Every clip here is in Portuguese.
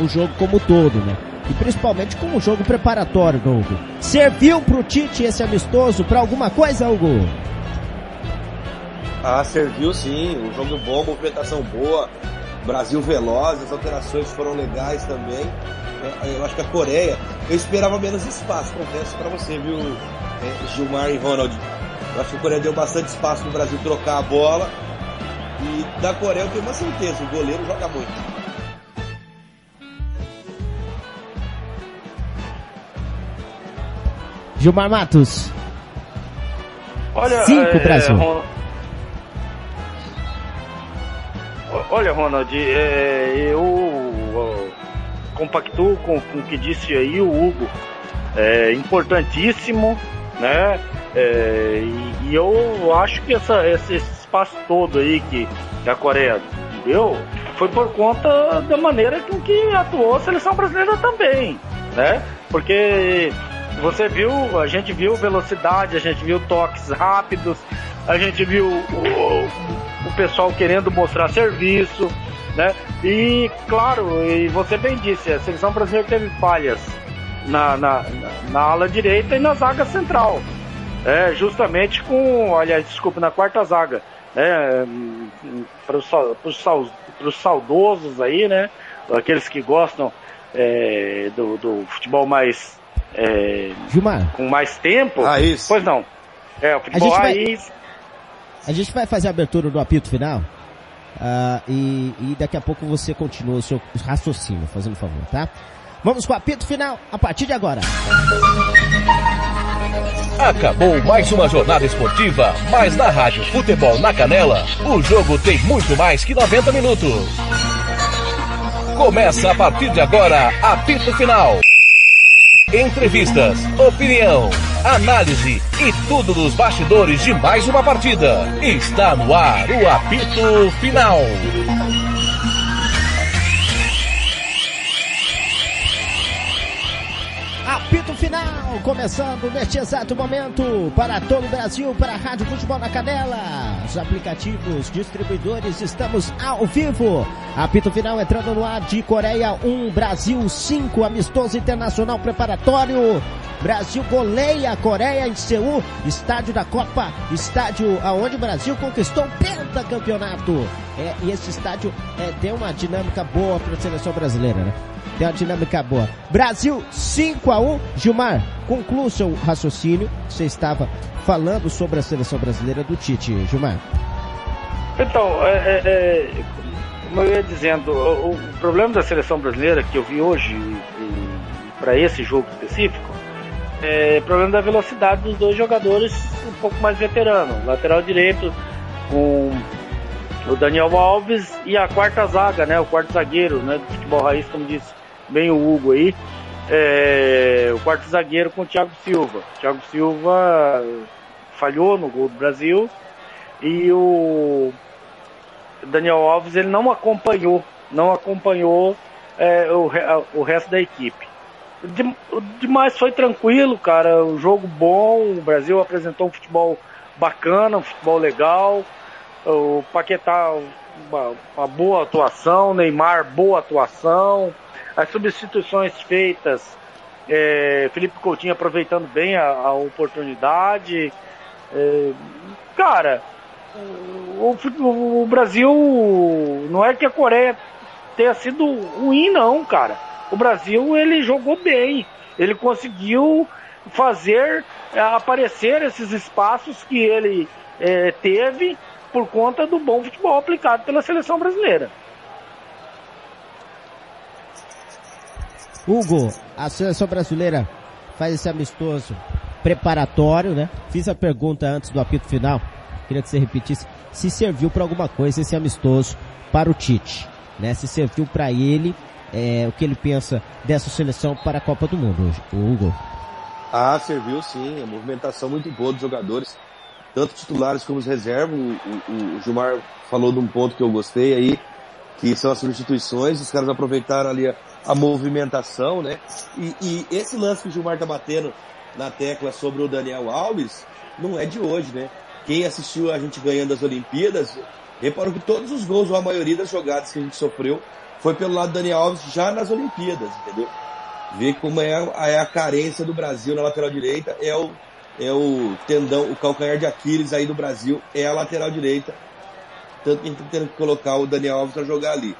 o jogo como todo, né? E principalmente como jogo preparatório, Hugo. Serviu pro Tite esse amistoso para alguma coisa, Hugo? Ah, serviu sim. Um jogo bom, movimentação boa. Brasil veloz, as alterações foram legais também. É, eu acho que a Coreia, eu esperava menos espaço, confesso para você, viu, é, Gilmar e Ronald. Eu acho que a Coreia deu bastante espaço pro Brasil trocar a bola. E da Coreia eu tenho uma certeza, o goleiro joga muito. Gilmar Matos. Olha, Cinco, é, Brasil. Ron- Olha, Ronald, é, eu ó, compactuo com, com o que disse aí o Hugo. É importantíssimo, né? É, e, e eu acho que essa, esse, espaço todo aí que, que a Coreia deu foi por conta da maneira com que atuou a seleção brasileira também, né? Porque você viu, a gente viu velocidade, a gente viu toques rápidos, a gente viu o, o pessoal querendo mostrar serviço, né? E claro, e você bem disse, a seleção brasileira teve falhas na, na, na, ala direita e na zaga central. É, justamente com, aliás, desculpa, na quarta zaga. Né, para os saudosos aí, né? Aqueles que gostam é, do, do futebol mais é, Gilmar, com mais tempo. Raiz. Pois não. É, o futebol gente vai- raiz. a gente vai fazer a abertura do apito final. ah, e, e daqui a pouco você continua o seu raciocínio, fazendo favor, tá? Vamos com o apito final a partir de agora. Acabou mais uma jornada esportiva, mas na Rádio Futebol na Canela, o jogo tem muito mais que 90 minutos. Começa a partir de agora, apito final. Entrevistas, opinião, análise e tudo dos bastidores de mais uma partida. Está no ar o apito final. Apito final, começando neste exato momento para todo o Brasil, para a Rádio Futebol na Canela. Os aplicativos, distribuidores, estamos ao vivo. Apito final entrando no ar de Coreia 1, Brasil 5, amistoso internacional preparatório. Brasil goleia Coreia em Seul, estádio da Copa, estádio aonde o Brasil conquistou o pentacampeonato. É, e esse estádio é, deu uma dinâmica boa para a seleção brasileira, né? Tem uma dinâmica boa. Brasil 5 a 1 Gilmar, conclua o seu raciocínio. Você estava falando sobre a seleção brasileira do Tite, Gilmar. Então, é, é, é, como eu ia dizendo, o, o problema da seleção brasileira que eu vi hoje para esse jogo específico é o problema da velocidade dos dois jogadores um pouco mais veteranos. Lateral direito com o Daniel Alves e a quarta zaga, né? O quarto zagueiro, né? Do futebol raiz, como disse bem o Hugo aí. É, o quarto zagueiro com o Thiago Silva. O Thiago Silva falhou no gol do Brasil e o Daniel Alves ele não acompanhou, não acompanhou é, o, o resto da equipe. Demais foi tranquilo, cara. O jogo bom, o Brasil apresentou um futebol bacana, um futebol legal. O Paquetá, uma, uma boa atuação, Neymar, boa atuação. As substituições feitas, é, Felipe Coutinho aproveitando bem a, a oportunidade. É, cara, o, o- o Brasil não é que a Coreia tenha sido ruim não, cara. O Brasil ele jogou bem, ele conseguiu fazer é, aparecer esses espaços que ele é, teve por conta do bom futebol aplicado pela seleção brasileira. Hugo, a seleção brasileira faz esse amistoso preparatório, né? Fiz a pergunta antes do apito final. Queria que você repetisse se serviu para alguma coisa esse amistoso para o Tite, né? Se serviu para ele é, o que ele pensa dessa seleção para a Copa do Mundo, o Hugo. Ah, serviu sim, a movimentação muito boa dos jogadores, tanto titulares como os reservas. O, o- o Gilmar falou de um ponto que eu gostei aí, que são as substituições, os caras aproveitaram ali a, a movimentação, né? E, e esse lance que o Gilmar tá batendo na tecla sobre o Daniel Alves, não é de hoje, né? Quem assistiu a gente ganhando as Olimpíadas, reparou que todos os gols, ou a maioria das jogadas que a gente sofreu, foi pelo lado do Daniel Alves já nas Olimpíadas, entendeu? Ver como é a, é a carência do Brasil na lateral direita, é o, é o tendão, o calcanhar de Aquiles aí do Brasil, é a lateral direita. Tanto que a gente tá tendo que colocar o Daniel Alves para jogar ali.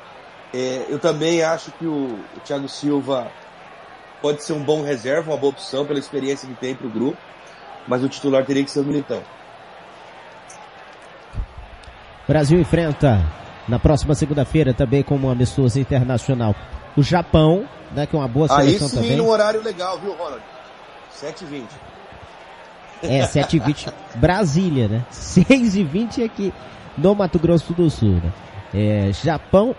É, eu também acho que o, o Thiago Silva pode ser um bom reserva, uma boa opção pela experiência que tem para o grupo, mas o titular teria que ser o Militão. Brasil enfrenta na próxima segunda-feira também como um amistoso internacional o Japão, né, que é uma boa seleção Aí sim, também. num horário legal, viu, Ronald? 7h20. É, 7h20 Brasília, né? 6h20 aqui no Mato Grosso do Sul, né? É, Japão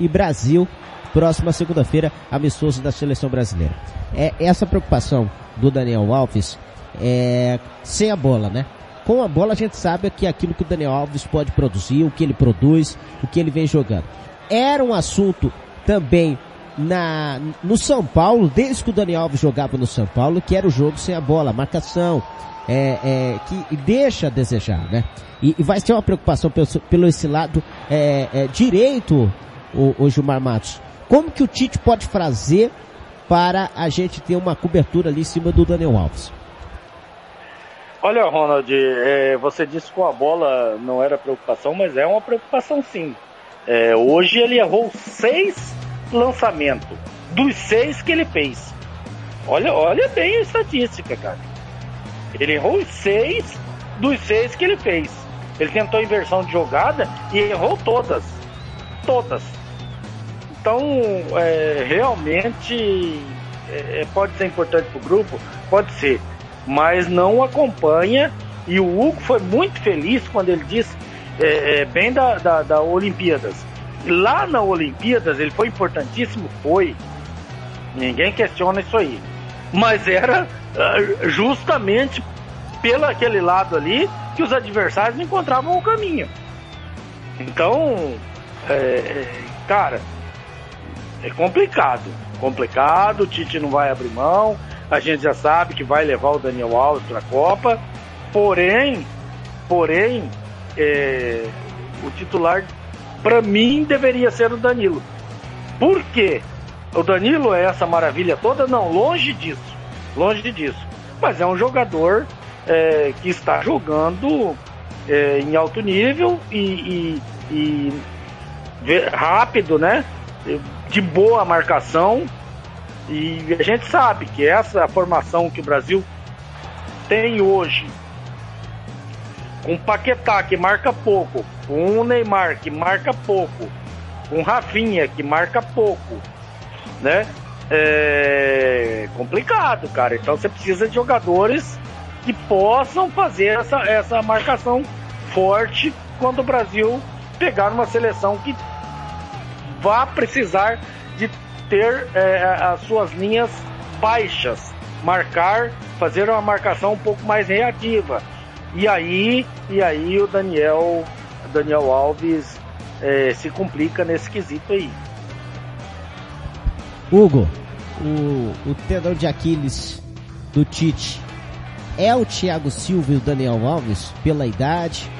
e Brasil, próxima segunda-feira, amistoso da seleção brasileira. É essa preocupação do Daniel Alves é sem a bola, né? Com a bola a gente sabe que aquilo que o Daniel Alves pode produzir, o que ele produz, o que ele vem jogando. Era um assunto também na, no São Paulo, desde que o Daniel Alves jogava no São Paulo, que era o jogo sem a bola, marcação, é, é, que deixa a desejar, né? E, e vai ser uma preocupação pelo, pelo esse lado é, é, direito, o, o Gilmar Matos. Como que o Tite pode fazer para a gente ter uma cobertura ali em cima do Daniel Alves? Olha, Ronald, é, você disse que a bola não era preocupação, mas é uma preocupação sim. É, hoje ele errou seis lançamentos, dos seis que ele fez. Olha, olha bem a estatística, cara. Ele errou seis dos seis que ele fez. Ele tentou inversão de jogada e errou todas. Todas. Então, é, realmente, é, pode ser importante para o grupo? Pode ser mas não acompanha. E o Hugo foi muito feliz quando ele disse, é, é, bem da, da, da Olimpíadas. Lá na Olimpíadas ele foi importantíssimo, foi. Ninguém questiona isso aí. Mas era uh, justamente pelo aquele lado ali que os adversários encontravam o caminho. Então, é, é cara, é complicado. Complicado, o Tite não vai abrir mão a gente já sabe que vai levar o Daniel Alves para a Copa, porém, porém, é, o titular para mim deveria ser o Danilo. Por quê? O Danilo é essa maravilha toda? Não, longe disso, longe disso. Mas é um jogador é, que está jogando é, em alto nível e, e, e rápido, né? De boa marcação, e a gente sabe que essa formação que o Brasil tem hoje, com Paquetá que marca pouco, com o Neymar que marca pouco, com Rafinha que marca pouco, né? É complicado, cara. Então você precisa de jogadores que possam fazer essa, essa marcação forte quando o Brasil pegar uma seleção que vá precisar de ter é, as suas linhas baixas, marcar, fazer uma marcação um pouco mais reativa. E aí, e aí o Daniel, Daniel Alves é, se complica nesse quesito aí. Hugo, o, o tendão de Aquiles do Tite é o Thiago Silva e o Daniel Alves pela idade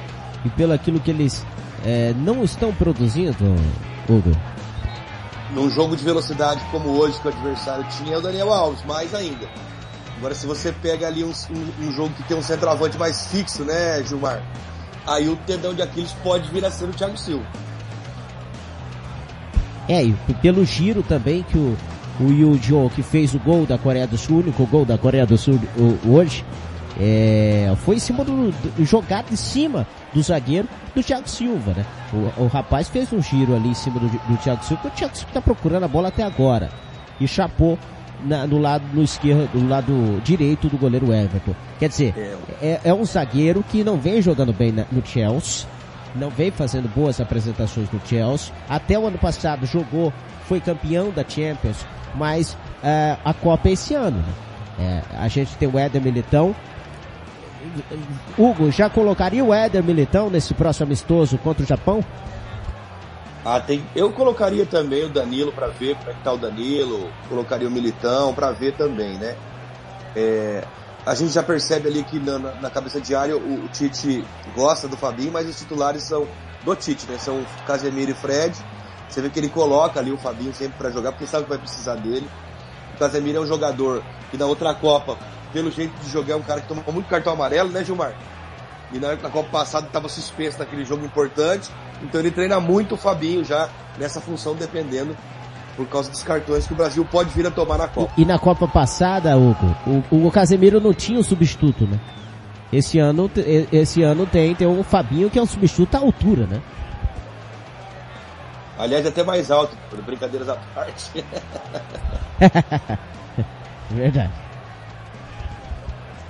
e pelo aquilo que eles é, não estão produzindo, Num jogo de velocidade como hoje que o adversário tinha, é o Daniel Alves, mais ainda. Agora, se você pega ali um, um, um, jogo que tem um centroavante mais fixo, né, Gilmar? Aí o tendão de Aquiles pode vir a ser o Thiago Silva. É, e pelo giro também que o, o Yu Jo, que fez o gol da Coreia do Sul, o único gol da Coreia do Sul hoje, é, foi em cima do, do, jogado em cima do zagueiro do Thiago Silva, né? O, o rapaz fez um giro ali em cima do, do Thiago Silva, o Thiago Silva está procurando a bola até agora e chapou na, no lado no esquerdo, do lado direito do goleiro Everton. Quer dizer, é, é, é um zagueiro que não vem jogando bem na, no Chelsea, não vem fazendo boas apresentações no Chelsea. Até o ano passado jogou, foi campeão da Champions, mas uh, a Copa é esse ano. Né? É, a gente tem o Éder Militão, Hugo, já colocaria o Éder Militão nesse próximo amistoso contra o Japão? Ah, tem, eu colocaria também o Danilo para ver como é que tá o Danilo, colocaria o Militão para ver também, né? É, a gente já percebe ali que na, na cabeça diária o, o, Tite gosta do Fabinho, mas os titulares são do Tite, né? São Casemiro e Fred. Você vê que ele coloca ali o Fabinho sempre para jogar, porque sabe que vai precisar dele. O Casemiro é um jogador que na outra Copa, pelo jeito de jogar, é um cara que toma muito cartão amarelo, né, Gilmar? E na, na Copa passada estava suspenso naquele jogo importante. Então ele treina muito o Fabinho já nessa função, dependendo por causa dos cartões que o Brasil pode vir a tomar na Copa. E, e na Copa passada, Hugo, o, o Casemiro não tinha um substituto, né? Esse ano, esse ano tem, tem o Fabinho que é um substituto à altura, né? Aliás, até mais alto, por brincadeiras à parte. Verdade.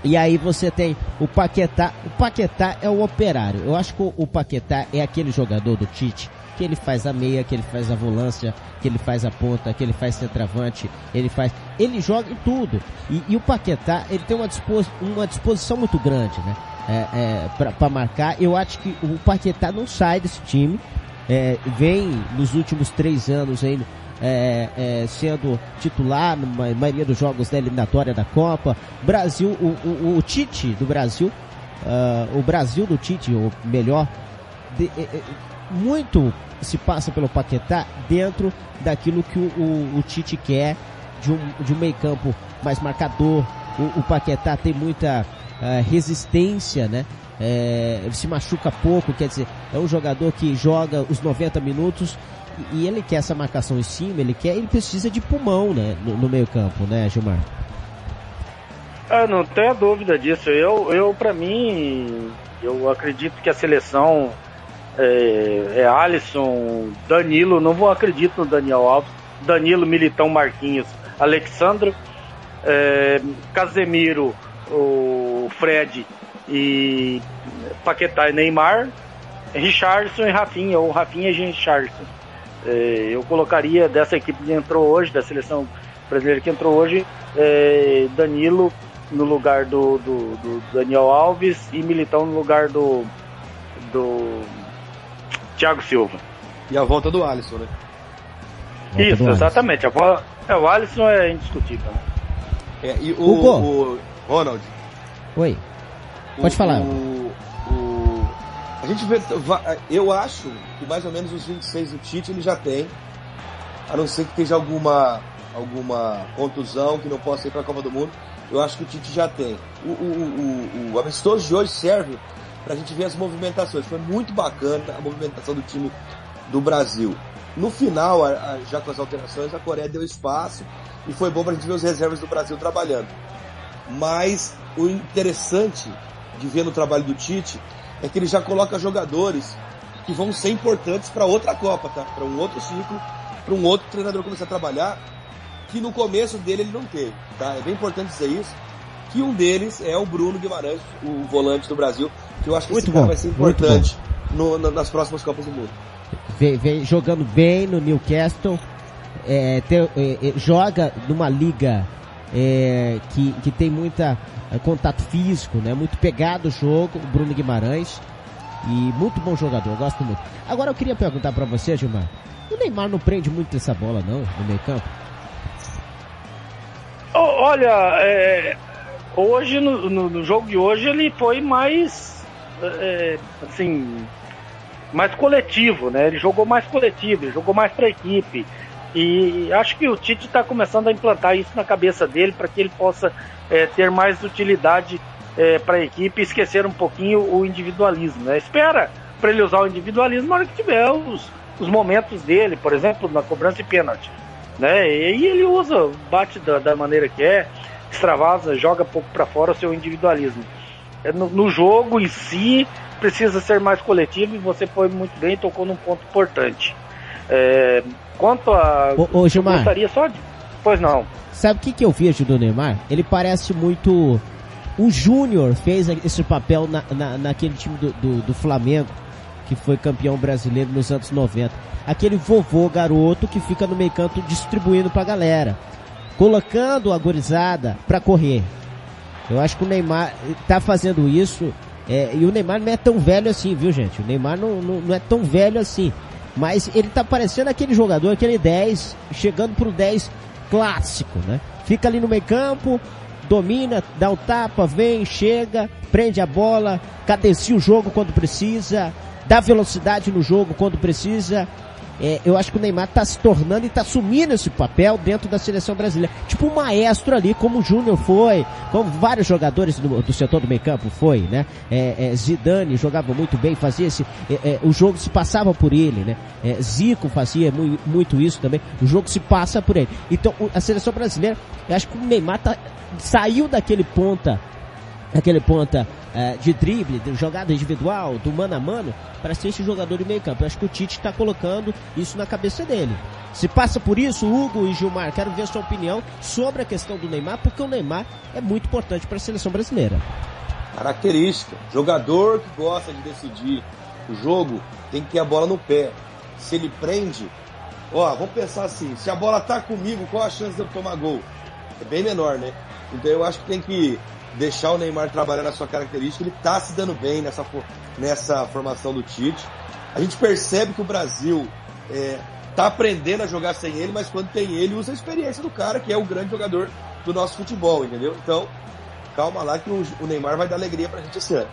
E aí você tem o Paquetá. O Paquetá é o operário. Eu acho que o Paquetá é aquele jogador do Tite que ele faz a meia, que ele faz a volância, que ele faz a ponta, que ele faz centroavante, ele faz, ele joga em tudo. E, e o Paquetá, ele tem uma, dispos, uma disposição muito grande, né? É, é, para marcar. Eu acho que o Paquetá não sai desse time. É, vem nos últimos três anos aí é, é, sendo titular na maioria dos jogos da eliminatória da Copa. Brasil, o, o, o Tite do Brasil, uh, o Brasil do Tite, ou melhor, de, é, é, muito se passa pelo Paquetá dentro daquilo que o, o, o Tite quer de um, de um meio campo mais marcador. O, o Paquetá tem muita uh, resistência, né? É, se machuca pouco, quer dizer, é um jogador que joga os 90 minutos e ele quer essa marcação em cima, ele quer, ele precisa de pulmão, né, no, no meio campo, né, Gilmar? Ah, não tenho dúvida disso. Eu, eu para mim, eu acredito que a seleção é, é Alisson, Danilo, não vou acreditar no Daniel Alves, Danilo, Militão, Marquinhos, Alexandre, é, Casemiro, o Fred e Paquetá e Neymar, Richardson e Rafinha, ou Rafinha e Richardson. É, eu colocaria dessa equipe que entrou hoje, da seleção brasileira que entrou hoje, é, Danilo no lugar do, do, do, Daniel Alves e Militão no lugar do, do Thiago Silva. E a volta do Alisson, né? Volta Isso, exatamente. A é, o Alisson é indiscutível. Né? É, e o, o, Ronald. Oi. Pode o, falar. O, o, a gente vê. Eu acho que mais ou menos os 26 do Tite ele já tem. A não ser que esteja alguma, alguma contusão que não possa ir para a Copa do Mundo. Eu acho que o Tite já tem. O, o, o, o amistoso de hoje serve para a gente ver as movimentações. Foi muito bacana a movimentação do time do Brasil. No final, já com as alterações, a Coreia deu espaço e foi bom para a gente ver os reservas do Brasil trabalhando. Mas o interessante de ver no trabalho do Tite é que ele já coloca jogadores que vão ser importantes para outra Copa, tá? Para um outro ciclo, para um outro treinador começar a trabalhar, que no começo dele ele não teve, tá? É bem importante dizer isso. Que um deles é o Bruno Guimarães, o volante do Brasil, que eu acho que muito esse bom, cara vai ser importante no, nas próximas Copas do Mundo. Vem, vem jogando bem no Newcastle, é, é, é, joga numa liga é, que, que tem muita é, contato físico, né? Muito pegado o jogo, o Bruno Guimarães. E muito bom jogador, gosto muito. Agora eu queria perguntar para você, Gilmar. O Neymar não prende muito essa bola não, no meio campo? Olha, é, hoje, no, no, no, jogo de hoje, ele foi mais, é, assim, mais coletivo, né? Ele jogou mais coletivo, ele jogou mais para a equipe. E acho que o Tite está começando a implantar isso na cabeça dele para que ele possa é, ter mais utilidade é, para a equipe e esquecer um pouquinho o individualismo. Né? Espera para ele usar o individualismo na hora que tiver os, os momentos dele, por exemplo, na cobrança de pênalti. Né? E ele usa, bate da, da maneira que é, extravasa, joga pouco para fora o seu individualismo. É, no, no, jogo em si, precisa ser mais coletivo e você foi muito bem, tocou num ponto importante. É, quanto a. Ô, ô Gilmar. gostaria só de. Pois não. Sabe o que, que eu vejo do Neymar? Ele parece muito. O Júnior fez esse papel na, na, naquele time do, do, do, Flamengo, que foi campeão brasileiro nos anos 90. Aquele vovô garoto que fica no meio canto distribuindo pra galera. Colocando a gorizada pra correr. Eu acho que o Neymar tá fazendo isso. É, e o Neymar não é tão velho assim, viu gente? O Neymar não, não, não é tão velho assim. Mas ele tá parecendo aquele jogador, aquele 10, chegando pro 10 clássico, né? Fica ali no meio campo, domina, dá o tapa, vem, chega, prende a bola, cadencia o jogo quando precisa, dá velocidade no jogo quando precisa. É, eu acho que o Neymar está se tornando e está assumindo esse papel dentro da seleção brasileira. Tipo um maestro ali, como o Júnior foi, como vários jogadores do, do setor do meio campo foi, né? É, é, Zidane jogava muito bem, fazia esse, é, é, o jogo se passava por ele, né? É, Zico fazia muito, muito isso também, o jogo se passa por ele. Então a seleção brasileira, eu acho que o Neymar tá, saiu daquele ponta aquele ponta uh, de drible, de jogada individual, do mano a mano, para ser esse jogador de meio campo. Eu acho que o Tite está colocando isso na cabeça dele. Se passa por isso, Hugo e Gilmar, quero ver sua opinião sobre a questão do Neymar, porque o Neymar é muito importante para a seleção brasileira. Característica, jogador que gosta de decidir o jogo tem que ter a bola no pé. Se ele prende, ó, vamos pensar assim, se a bola tá comigo, qual a chance de eu tomar gol? É bem menor, né? Então eu acho que tem que deixar o Neymar trabalhar na sua característica. Ele está se dando bem nessa, nessa formação do Tite. A gente percebe que o Brasil é, tá aprendendo a jogar sem ele, mas quando tem ele, usa a experiência do cara, que é o grande jogador do nosso futebol, entendeu? Então, calma lá que o, Neymar vai dar alegria pra gente esse ano.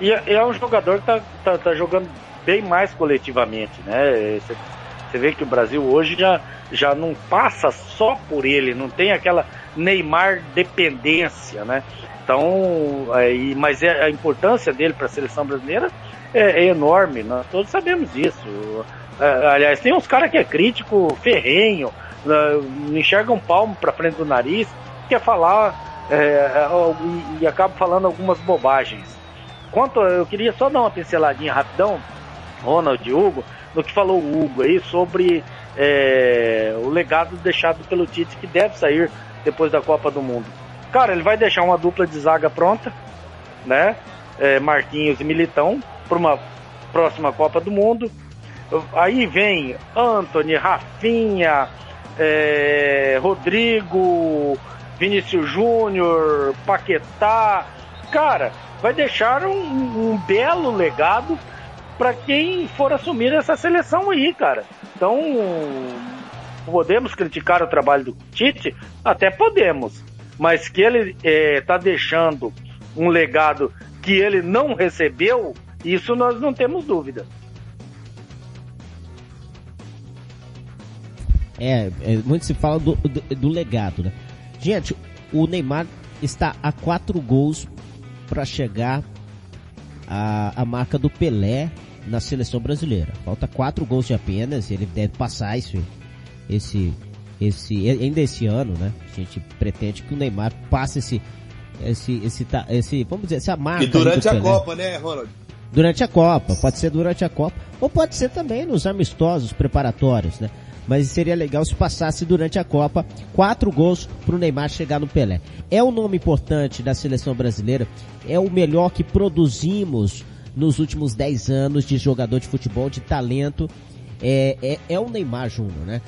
E é, é um jogador que tá, tá, tá jogando bem mais coletivamente, né? Você vê que o Brasil hoje já, já não passa só por ele, não tem aquela Neymar dependência, né? Então, aí, mas é, a importância dele para a seleção brasileira é, é, enorme, nós todos sabemos disso. É, aliás, tem uns caras que é crítico ferrenho, não enxerga um palmo para frente do nariz, quer falar é, é e, e acaba falando algumas bobagens. Quanto eu queria só dar uma pinceladinha rapidão, Ronald Hugo, no que falou o Hugo aí sobre é, o legado deixado pelo Tite que deve sair depois da Copa do Mundo? Cara, ele vai deixar uma dupla de zaga pronta, né? É, Marquinhos e Militão, para uma próxima Copa do Mundo. Aí vem Anthony, Rafinha, é, Rodrigo, Vinícius Júnior, Paquetá. Cara, vai deixar um, um belo legado para quem for assumir essa seleção aí, cara. Então, podemos criticar o trabalho do Tite? Até podemos. Mas que ele está eh, é, deixando um legado que ele não recebeu, isso nós não temos dúvida. É, é muito se fala do, do, do, legado, né? Gente, o Neymar está a quatro gols para chegar à, à marca do Pelé na seleção brasileira. Falta quatro gols de apenas, ele deve passar isso esse, esse, ainda esse ano, né? A gente pretende que o Neymar passe esse, esse, esse, esse vamos dizer, essa marca. E durante a Copa, né, Ronald? Durante a Copa, pode ser durante a Copa, ou pode ser também nos amistosos preparatórios, né? Mas seria legal se passasse durante a Copa quatro gols para o Neymar chegar no Pelé. É um nome importante da seleção brasileira, é o melhor que produzimos nos últimos dez anos de jogador de futebol, de talento é, é, é o Neymar Júnior, né?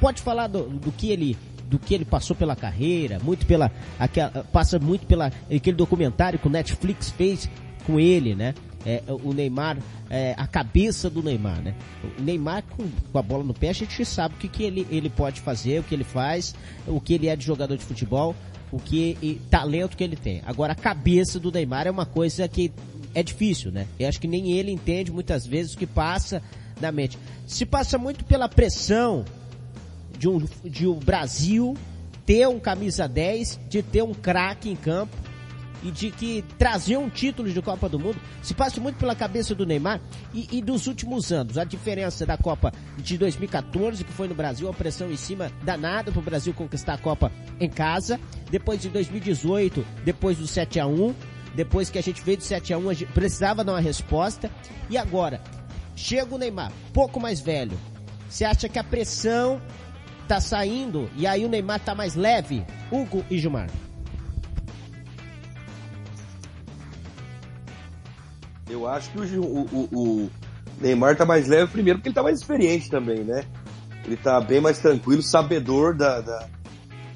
Pode falar do, do que ele do que ele passou pela carreira, muito pela aquela, passa muito pela aquele documentário que o Netflix fez com ele, né? É, o Neymar, é, a cabeça do Neymar, né? O Neymar com, com, a bola no pé, a gente sabe o que, que ele, ele pode fazer, o que ele faz, o que ele é de jogador de futebol, o que e, talento que ele tem. Agora a cabeça do Neymar é uma coisa que é difícil, né? Eu acho que nem ele entende muitas vezes o que passa na mente. Se passa muito pela pressão de um, de um Brasil ter um camisa 10, de ter um craque em campo e de que trazer um título de Copa do Mundo se passa muito pela cabeça do Neymar e, e, dos últimos anos. A diferença da Copa de 2014, que foi no Brasil, a pressão em cima danada para o Brasil conquistar a Copa em casa. Depois de 2018, depois do 7 a 1 depois que a gente veio do 7 a 1 a gente precisava dar uma resposta. E agora, Chega o Neymar, pouco mais velho. Você acha que a pressão tá saindo e aí o Neymar tá mais leve? Hugo e Gilmar. Eu acho que o, o, o, Neymar tá mais leve primeiro porque ele tá mais experiente também, né? Ele tá bem mais tranquilo, sabedor da, da,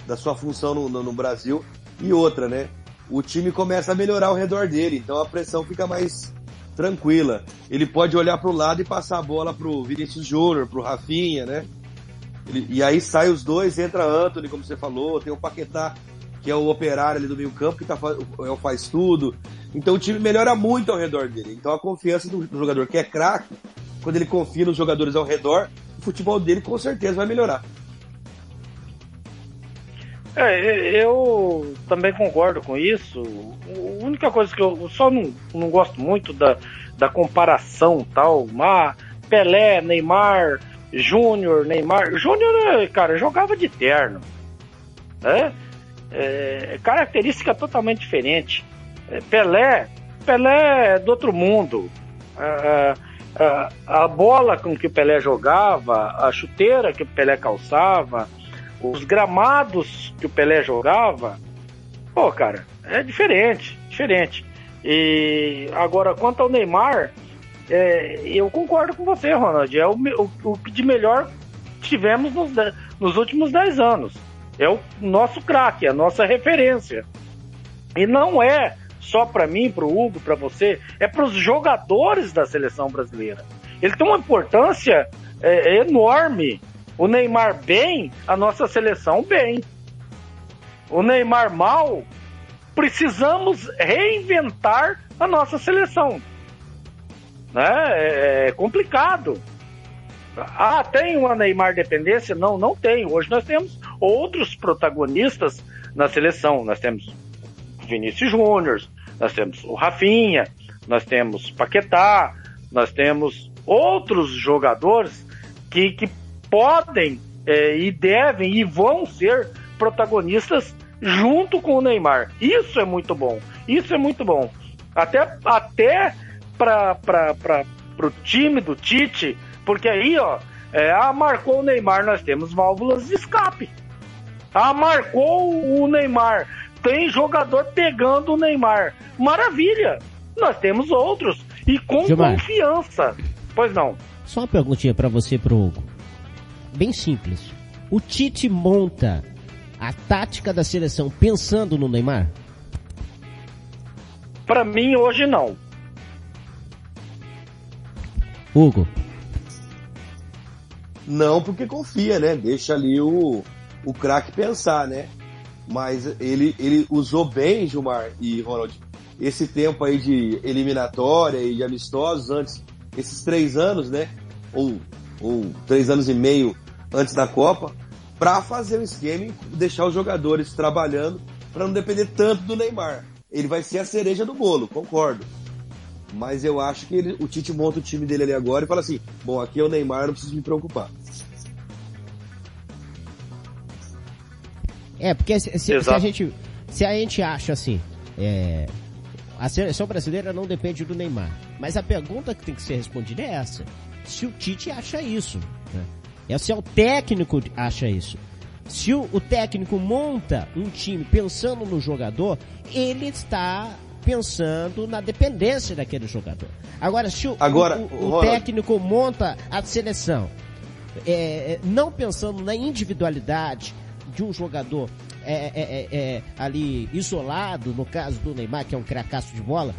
da sua função no, no, no Brasil. E outra, né? O time começa a melhorar ao redor dele, então a pressão fica mais, tranquila. Ele pode olhar para o lado e passar a bola pro Vinícius Júnior, pro Rafinha, né? Ele, e aí sai os dois, entra Anthony, como você falou, tem o Paquetá, que é o operário ali do meio campo, que tá, é o faz tudo. Então o time melhora muito ao redor dele. Então a confiança do, do jogador que é craque quando ele confia nos jogadores ao redor, o futebol dele com certeza vai melhorar. É, eu também concordo com isso. A única coisa que eu só não, não gosto muito da, da comparação tal, mas Pelé, Neymar, Júnior, Neymar. Júnior, cara, jogava de terno. Né? É, característica totalmente diferente. É, Pelé, Pelé é do outro mundo. A, a, a, bola com que o Pelé jogava, a chuteira que o Pelé calçava, os gramados que o Pelé jogava, pô, cara, é diferente, diferente. E agora, quanto ao Neymar, é, eu concordo com você, Ronald. É o, o, o que de melhor tivemos nos, nos últimos 10 anos. É o nosso craque, a nossa referência. E não é só para mim, para o Hugo, para você, é para os jogadores da seleção brasileira. Ele tem uma importância é, enorme. O Neymar bem, a nossa seleção bem. O Neymar mal, precisamos reinventar a nossa seleção. Né? É, é complicado. Ah, tem uma Neymar dependência? Não, não tem. Hoje nós temos outros protagonistas na seleção. Nós temos Vinícius Júnior, nós temos o Rafinha, nós temos Paquetá, nós temos outros jogadores que, que podem é, e devem e vão ser protagonistas junto com o Neymar. Isso é muito bom. Isso é muito bom. Até, até para o time do Tite, porque aí, ó, é, ah, marcou o Neymar, nós temos válvulas de escape. Ah, marcou o Neymar, tem jogador pegando o Neymar. Maravilha! Nós temos outros. E com Gilmar, confiança. Pois não. Só uma perguntinha para você, pro Hugo. Bem simples. O Tite monta a tática da seleção pensando no Neymar? Para mim, hoje não. Hugo. Não, porque confia, né? Deixa ali o, o craque pensar, né? Mas ele, ele usou bem, Gilmar e Ronald, esse tempo aí de eliminatória e de amistosos antes, esses três anos, né? Ou, ou três anos e meio antes da Copa, para fazer o esquema e deixar os jogadores trabalhando para não depender tanto do Neymar. Ele vai ser a cereja do bolo, concordo. Mas eu acho que ele, o Tite monta o time dele ali agora e fala assim: bom, aqui é o Neymar, não preciso me preocupar. É, porque se, se, se a, gente, se a gente acha assim, é, a seleção brasileira não depende do Neymar. Mas a pergunta que tem que ser respondida é essa: se o Tite acha isso, né? É se é o técnico acha isso. Se o, o técnico monta um time pensando no jogador, ele está pensando na dependência daquele jogador. Agora, se o, Agora, o, o técnico monta a seleção é, é, não pensando na individualidade de um jogador é, é, é, é, ali isolado, no caso do Neymar, que é um cracaço de bola,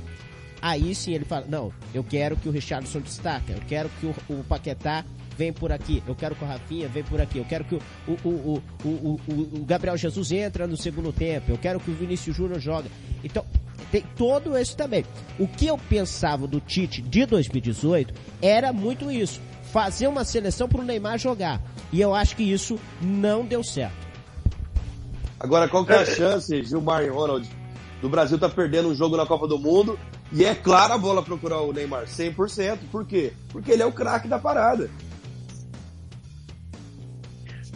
aí sim ele fala, não, eu quero que o Richardson destaque, eu quero que o, o Paquetá vem por aqui, eu quero que o Rafinha vem por aqui, eu quero que o, o, o, o, o, Gabriel Jesus entra no segundo tempo, eu quero que o Vinícius Júnior jogue. Então, tem todo isso também. O que eu pensava do Tite de 2018 era muito isso. Fazer uma seleção para o Neymar jogar. E eu acho que isso não deu certo. Agora, qual que é a chance, Gilmar e Ronald, do Brasil tá perdendo um jogo na Copa do Mundo e é claro a bola procurar o Neymar, 100%. Por quê? Porque ele é o craque da parada.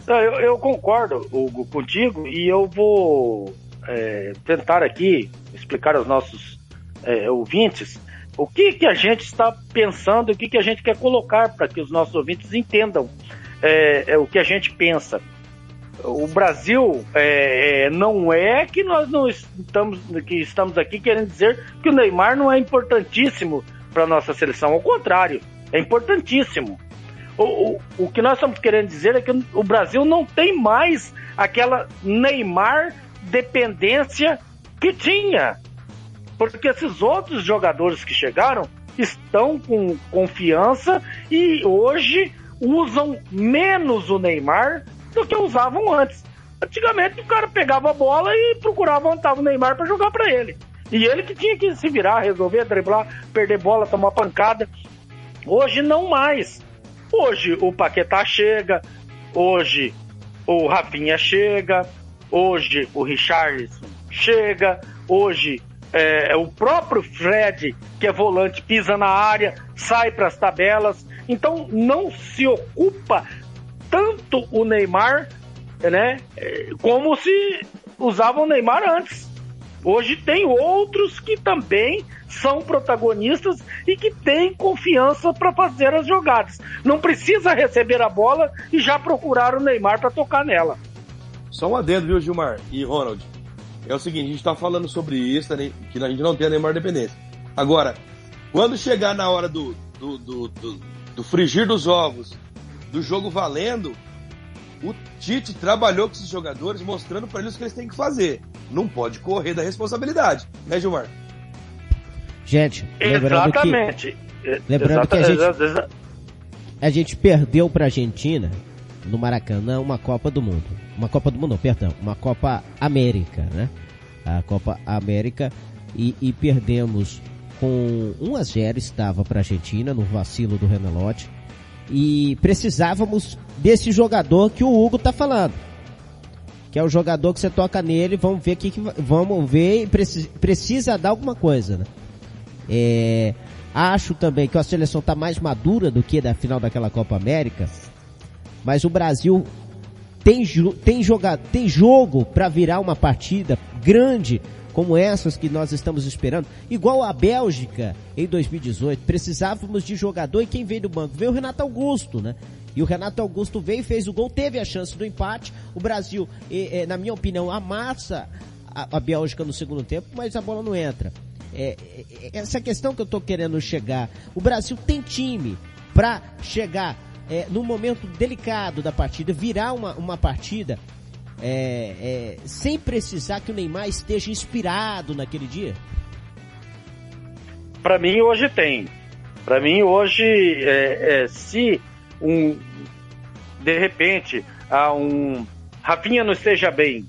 Eu, eu, concordo, Hugo, contigo e eu vou é, tentar aqui explicar aos nossos é, ouvintes o que, que a gente está pensando, o que, que a gente quer colocar para que os nossos ouvintes entendam é, é, o que a gente pensa. O Brasil é, não é que nós não estamos, que estamos aqui querendo dizer que o Neymar não é importantíssimo para a nossa seleção. Ao contrário, é importantíssimo. O, o, o que nós estamos querendo dizer é que o Brasil não tem mais aquela Neymar dependência que tinha. Porque esses outros jogadores que chegaram estão com confiança e hoje usam menos o Neymar do que usavam antes. Antigamente o cara pegava a bola e procurava onde o Neymar para jogar para ele. E ele que tinha que se virar, resolver, driblar, perder bola, tomar pancada. Hoje não mais. Hoje o Paquetá chega, hoje o Rafinha chega, hoje o Richarlison chega, hoje é, o próprio Fred, que é volante, pisa na área, sai para as tabelas. Então não se ocupa tanto o Neymar, né, como se usava o Neymar antes. Hoje tem outros que também são protagonistas e que têm confiança para fazer as jogadas. Não precisa receber a bola e já procurar o Neymar para tocar nela. Só um adendo, viu, Gilmar e Ronald? É o seguinte, a gente está falando sobre isso, né, que a gente não tem a Neymar dependência. Agora, quando chegar na hora do, do, do, do, do frigir dos ovos, do jogo valendo, o Tite trabalhou com esses jogadores mostrando para eles o que eles têm que fazer. Não pode correr da responsabilidade, né, Gilmar? Gente, lembrando Exatamente. que lembrando que a gente a gente perdeu para a Argentina no Maracanã uma Copa do Mundo. Uma Copa do Mundo, não, perdão, uma Copa América, né? A Copa América e, e perdemos com 1 a 0 estava para a Argentina no vacilo do Renelote e precisávamos desse jogador que o Hugo tá falando. Que é o jogador que você toca nele, vamos ver que, vamos ver e precisa, precisa dar alguma coisa, né? É, acho também que a seleção tá mais madura do que da final daquela Copa América, mas o Brasil tem, tem, joga, tem jogo para virar uma partida grande como essas que nós estamos esperando, igual a Bélgica em 2018, precisávamos de jogador e quem veio do banco? Veio o Renato Augusto, né? E o Renato Augusto veio fez o gol, teve a chance do empate. O Brasil, na minha opinião, amassa a, a Bélgica no segundo tempo, mas a bola não entra. É, é, essa questão que eu estou querendo chegar, o Brasil tem time para chegar é, num momento delicado da partida, virar uma, uma partida é, é, sem precisar que o Neymar esteja inspirado naquele dia? Para mim hoje tem. Para mim hoje, é, é, se um de repente a um Rafinha não esteja bem,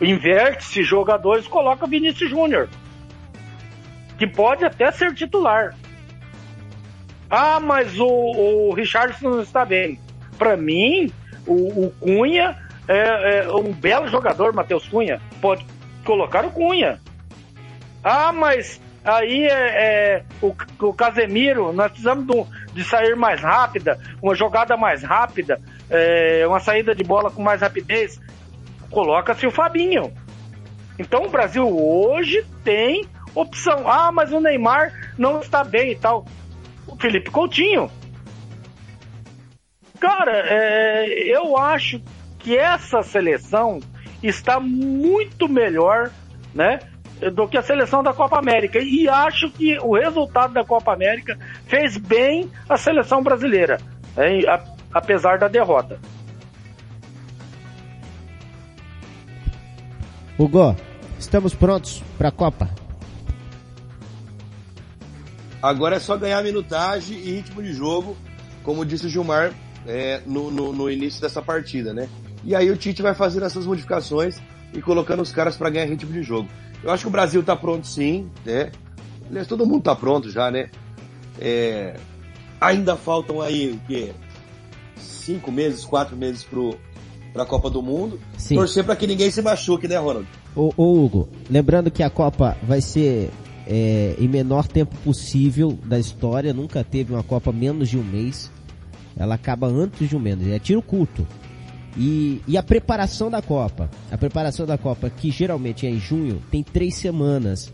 inverte-se jogadores, coloca Vinícius Júnior, que pode até ser titular. Ah, mas o, o Richardson não está bem. Para mim, o, o Cunha é, é, um belo jogador, Matheus Cunha. Pode colocar o Cunha. Ah, mas aí é, é o, o, Casemiro, nós precisamos de, sair mais rápida, uma jogada mais rápida, é, uma saída de bola com mais rapidez. Coloca-se o Fabinho. Então o Brasil hoje tem opção. Ah, mas o Neymar não está bem e tal. O Felipe Coutinho Cara, é, eu acho que essa seleção está muito melhor, né? Do que a seleção da Copa América. E acho que o resultado da Copa América fez bem a seleção brasileira, né? apesar da derrota. Hugo, estamos prontos para a Copa? Agora é só ganhar minutagem e ritmo de jogo. Como disse o Gilmar, é, no, no, no, início dessa partida, né? E aí o Tite vai fazendo essas modificações e colocando os caras para ganhar ritmo de jogo. Eu acho que o Brasil tá pronto sim, né? Aliás, todo mundo tá pronto já, né? É, ainda faltam aí o quê? Cinco meses, quatro meses pro, pra Copa do Mundo. Sim. Torcer para que ninguém se machuque, né, Ronald? Ô, ô, Hugo, lembrando que a Copa vai ser é, em menor tempo possível da história, nunca teve uma Copa menos de um mês ela acaba antes de um mês, é tiro curto. E, e a preparação da Copa, a preparação da Copa, que geralmente é em junho, tem três semanas,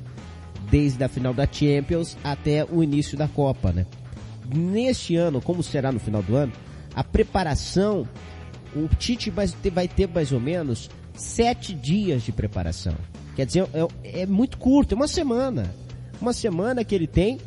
desde a final da Champions até o início da Copa, né? Neste ano, como será no final do ano, a preparação, o Tite vai ter, vai ter mais ou menos sete dias de preparação. Quer dizer, é, é muito curto, é uma semana. Uma semana que ele tem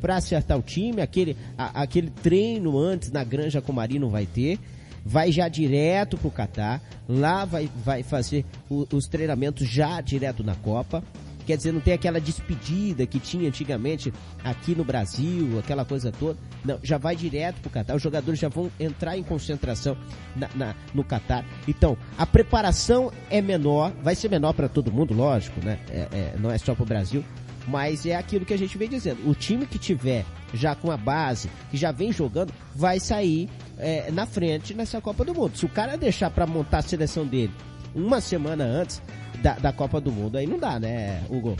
para acertar o time, aquele, a, aquele treino antes na Granja Comari não vai ter, vai já direto pro Catar, lá vai, vai fazer o, os treinamentos já direto na Copa, quer dizer, não tem aquela despedida que tinha antigamente aqui no Brasil, aquela coisa toda, não, já vai direto pro Catar, os jogadores já vão entrar em concentração na, na, no Catar, então, a preparação é menor, vai ser menor para todo mundo, lógico, né, é, é, não é só pro Brasil, Mas é aquilo que a gente vem dizendo. O time que tiver já com a base, que já vem jogando, vai sair é, na frente nessa Copa do Mundo. Se o cara deixar para montar a seleção dele uma semana antes da, da Copa do Mundo, aí não dá, né, Hugo?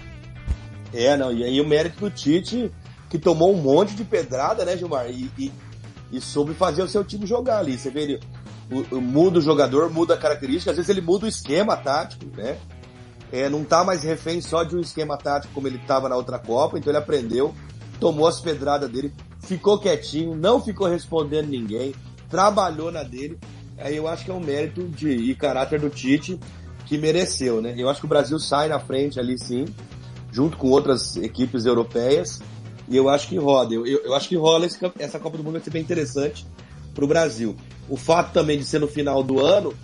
É, não, e aí o mérito do Tite, que tomou um monte de pedrada, né, Gilmar? E, e, e soube fazer o seu time jogar ali. Você vê, ele, o, o, muda o jogador, muda a característica, às vezes ele muda o esquema tático, né? É, não tá mais refém só de um esquema tático como ele estava na outra Copa, então ele aprendeu, tomou as pedradas dele, ficou quietinho, não ficou respondendo ninguém, trabalhou na dele. Aí eu acho que é um mérito de, e caráter do Tite que mereceu, né? Eu acho que o Brasil sai na frente ali sim, junto com outras equipes europeias, e eu acho que roda. Eu, eu, eu acho que rola esse, essa Copa do Mundo vai ser bem interessante para o Brasil. O fato também de ser no final do ano,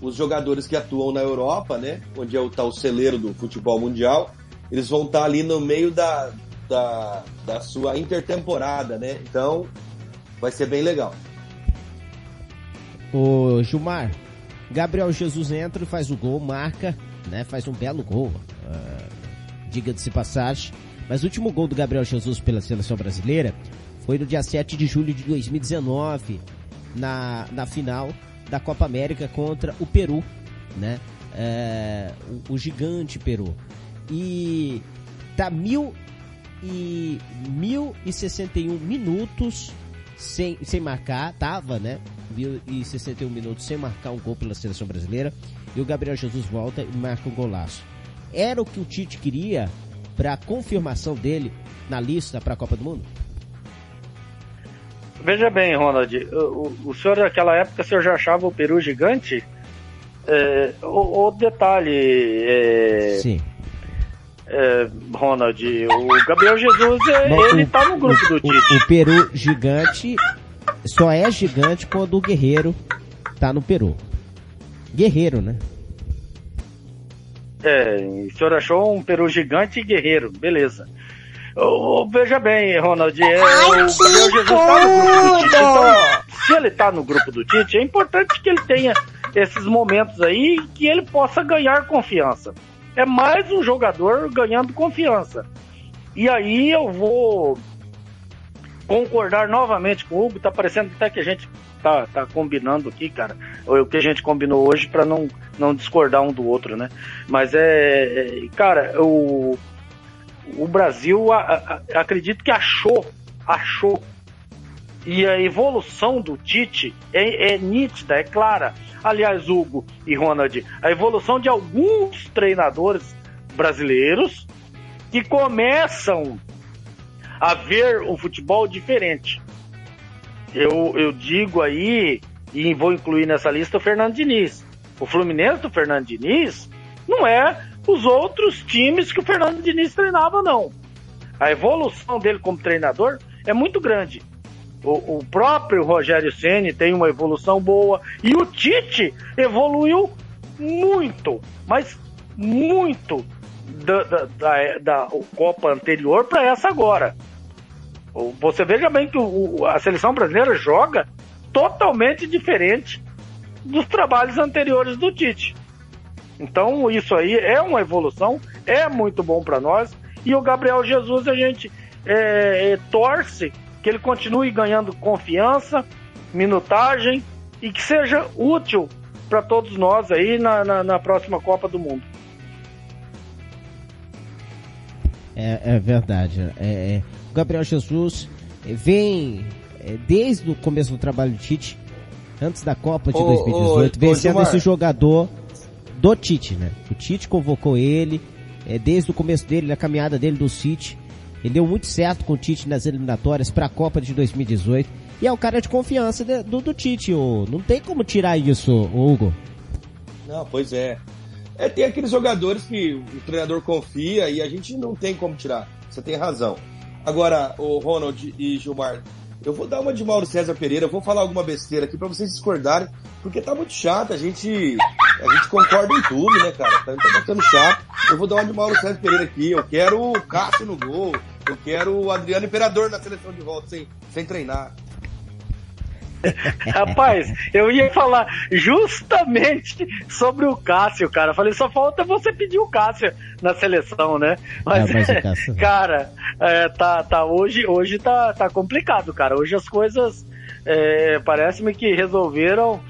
os jogadores que atuam na Europa, né, onde é o tal celeiro do futebol mundial, eles vão estar ali no meio da, da, da sua intertemporada, né? Então, vai ser bem legal. O Gilmar, Gabriel Jesus entra faz o gol, marca, né? Faz um belo gol. Uh, Diga-se passagem. Mas o último gol do Gabriel Jesus pela seleção brasileira foi no dia 7 de julho de 2019, na, na final da Copa América contra o Peru, né? É, o, o, gigante Peru. E tá mil e, mil e sessenta e um minutos sem, sem marcar, tava, né? Mil e sessenta e um minutos sem marcar um gol pela seleção brasileira. E o Gabriel Jesus volta e marca um golaço. Era o que o Tite queria para confirmação dele na lista para a Copa do Mundo? Veja bem, Ronald, o, o senhor naquela época o senhor já achava o Peru gigante? É, o, o, detalhe é, Sim. É, Ronald, o Gabriel Jesus é, Bom, ele o, tá no grupo do Tite. O, Peru gigante só é gigante quando o Guerreiro tá no Peru. Guerreiro, né? É, o senhor achou um Peru gigante e guerreiro, beleza. Oh, veja bem, Ronald, é, Ai, o Gabriel Jesus tá no grupo do Tite. Então, se ele tá no grupo do Tite, é importante que ele tenha esses momentos aí que ele possa ganhar confiança. É mais um jogador ganhando confiança. E aí eu vou concordar novamente com o Hugo, tá parecendo até que a gente tá, tá combinando aqui, cara, o que a gente combinou hoje para não, não discordar um do outro, né? Mas é, é cara, o o Brasil a, a, acredito que achou, achou. E a evolução do Tite é, é nítida, é clara. Aliás, Hugo e Ronald, a evolução de alguns treinadores brasileiros que começam a ver o futebol diferente. Eu, eu digo aí, e vou incluir nessa lista o Fernando Diniz. O Fluminense do Fernando Diniz não é os outros times que o Fernando Diniz treinava, não. A evolução dele como treinador é muito grande. O, o próprio Rogério Ceni tem uma evolução boa e o Tite evoluiu muito, mas muito da, da, da, da Copa anterior para essa agora. Você veja bem que o, a seleção brasileira joga totalmente diferente dos trabalhos anteriores do Tite. Então, isso aí é uma evolução, é muito bom para nós. E o Gabriel Jesus, a gente é, é, torce que ele continue ganhando confiança, minutagem e que seja útil para todos nós aí na, na, na, próxima Copa do Mundo. É, é verdade. É, é o Gabriel Jesus vem é, desde o começo do trabalho do Tite, antes da Copa de ô, 2018, ô, vem sendo esse jogador do Tite, né? O Tite convocou ele, é, desde o começo dele, na caminhada dele do City. Ele deu muito certo com o Tite nas eliminatórias para a Copa de 2018. E é o cara de confiança de, do, do Tite, ô. não tem como tirar isso, Hugo. Não, pois é. É, tem aqueles jogadores que o treinador confia e a gente não tem como tirar. Você tem razão. Agora, o Ronald e Gilmar, eu vou dar uma de Mauro César Pereira, vou falar alguma besteira aqui para vocês discordarem, porque tá muito chato, a gente, a gente concorda em tudo, né, cara? Tá, tá ficando chato. Eu vou dar uma de Mauro César Pereira aqui, eu quero o Cássio no gol, eu quero o Adriano Imperador na seleção de volta, sem, sem treinar. Rapaz, eu ia falar justamente sobre o Cássio, cara. falei, só falta você pedir o Cássio na seleção, né? Mas, é, mas Cássio... cara, é, tá, tá, hoje, hoje tá, tá complicado, cara. Hoje as coisas é, parece-me que resolveram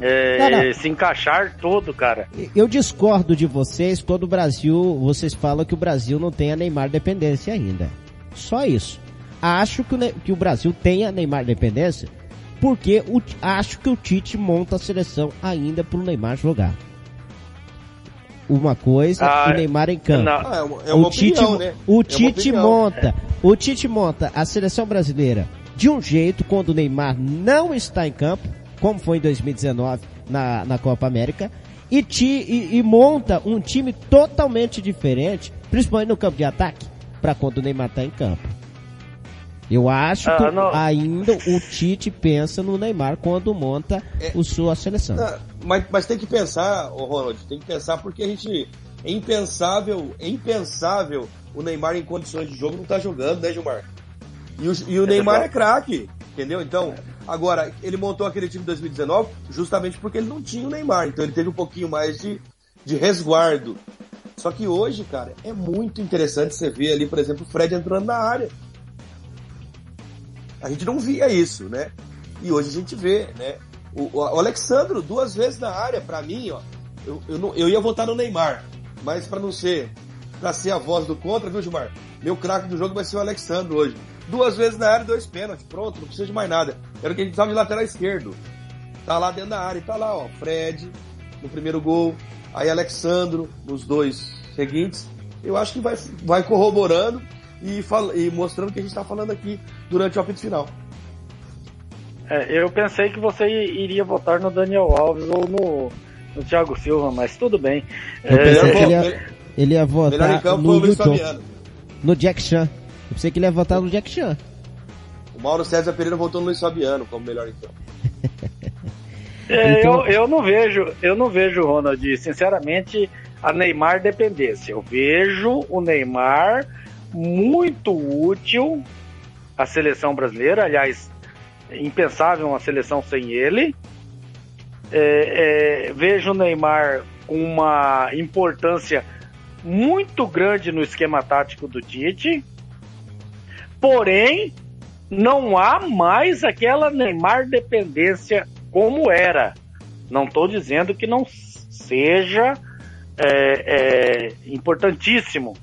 é, se encaixar todo, cara. Eu discordo de vocês quando o Brasil, vocês falam que o Brasil não tem a Neymar dependência ainda. Só isso. Acho que o, que o Brasil tem a Neymar dependência porque o, acho que o Tite monta a seleção ainda para o Neymar jogar. Uma coisa, ah, o Neymar em campo. Não, é uma, é uma o Tite, opinião, né? o é Tite monta, o Tite monta a seleção brasileira de um jeito quando o Neymar não está em campo, como foi em 2019 na, na Copa América, e, ti, e, e monta um time totalmente diferente, principalmente no campo de ataque, para quando o Neymar está em campo. Eu acho ah, que não. ainda o Tite pensa no Neymar quando monta é, o sua seleção. Mas, mas tem que pensar, oh Ronald, tem que pensar porque a gente é impensável, é impensável o Neymar em condições de jogo não tá jogando, né, Gilmar? E o, e o Neymar é craque, entendeu? Então, agora, ele montou aquele time em 2019 justamente porque ele não tinha o Neymar, então ele teve um pouquinho mais de, de resguardo. Só que hoje, cara, é muito interessante você ver ali, por exemplo, o Fred entrando na área. A gente não via isso, né? E hoje a gente vê, né? O, o Alexandro, duas vezes na área, para mim, ó, eu, eu, não, eu ia votar no Neymar, mas para não ser, para ser a voz do contra, viu, Gilmar? Meu craque do jogo vai ser o Alexandro hoje. Duas vezes na área, dois pênaltis, pronto, não precisa de mais nada. Era o que a gente precisava de lateral esquerdo. Tá lá dentro da área, tá lá, ó, Fred no primeiro gol, aí Alexandro nos dois seguintes. Eu acho que vai, vai corroborando e, fal e mostrando o que a gente está falando aqui durante o apito final. É, eu pensei que você iria votar no Daniel Alves ou no, no Thiago Silva, mas tudo bem. Eu é, pensei que ele ia, ele ia votar no, no, no Jack Chan. Eu pensei que ele ia votar no Jack Chan. O Mauro César Pereira votou no Luiz Fabiano como melhor em campo. É, então... eu, eu não vejo, eu não vejo, Ronald, sinceramente, a Neymar dependência. Eu vejo o Neymar muito útil à seleção brasileira, aliás, impensável uma seleção sem ele. É, é, vejo o Neymar com uma importância muito grande no esquema tático do Tite, porém não há mais aquela Neymar dependência como era. Não estou dizendo que não seja é, é, importantíssimo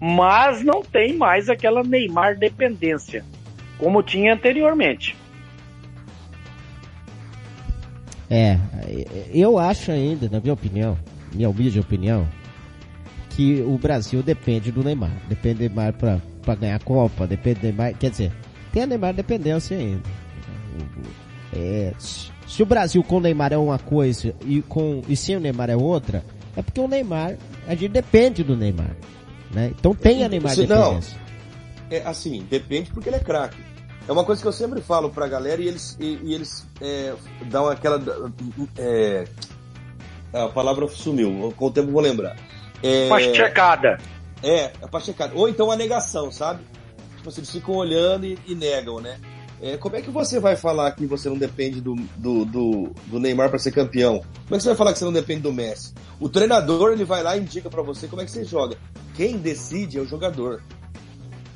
mas não tem mais aquela Neymar dependência como tinha anteriormente. É, eu acho ainda, na minha opinião, minha humilde opinião, que o Brasil depende do Neymar. Depende do Neymar para ganhar a Copa, depende do Neymar. Quer dizer, tem a Neymar dependência ainda. É, se o Brasil com o Neymar é uma coisa e, com, e sem o Neymar é outra, é porque o Neymar, a gente depende do Neymar. Né? Então tem a Neymar Se, Não, é assim, depende porque ele é craque. É uma coisa que eu sempre falo pra galera e eles, e, e eles é, dão aquela. É, a palavra sumiu, com o tempo vou lembrar. É, pachecada. É, a pachecada. Ou então a negação, sabe? Tipo assim, eles ficam olhando e, e negam, né? É, como é que você vai falar que você não depende do, do, do, do Neymar para ser campeão? Como é que você vai falar que você não depende do Messi? O treinador ele vai lá e indica para você como é que você joga. Quem decide é o jogador.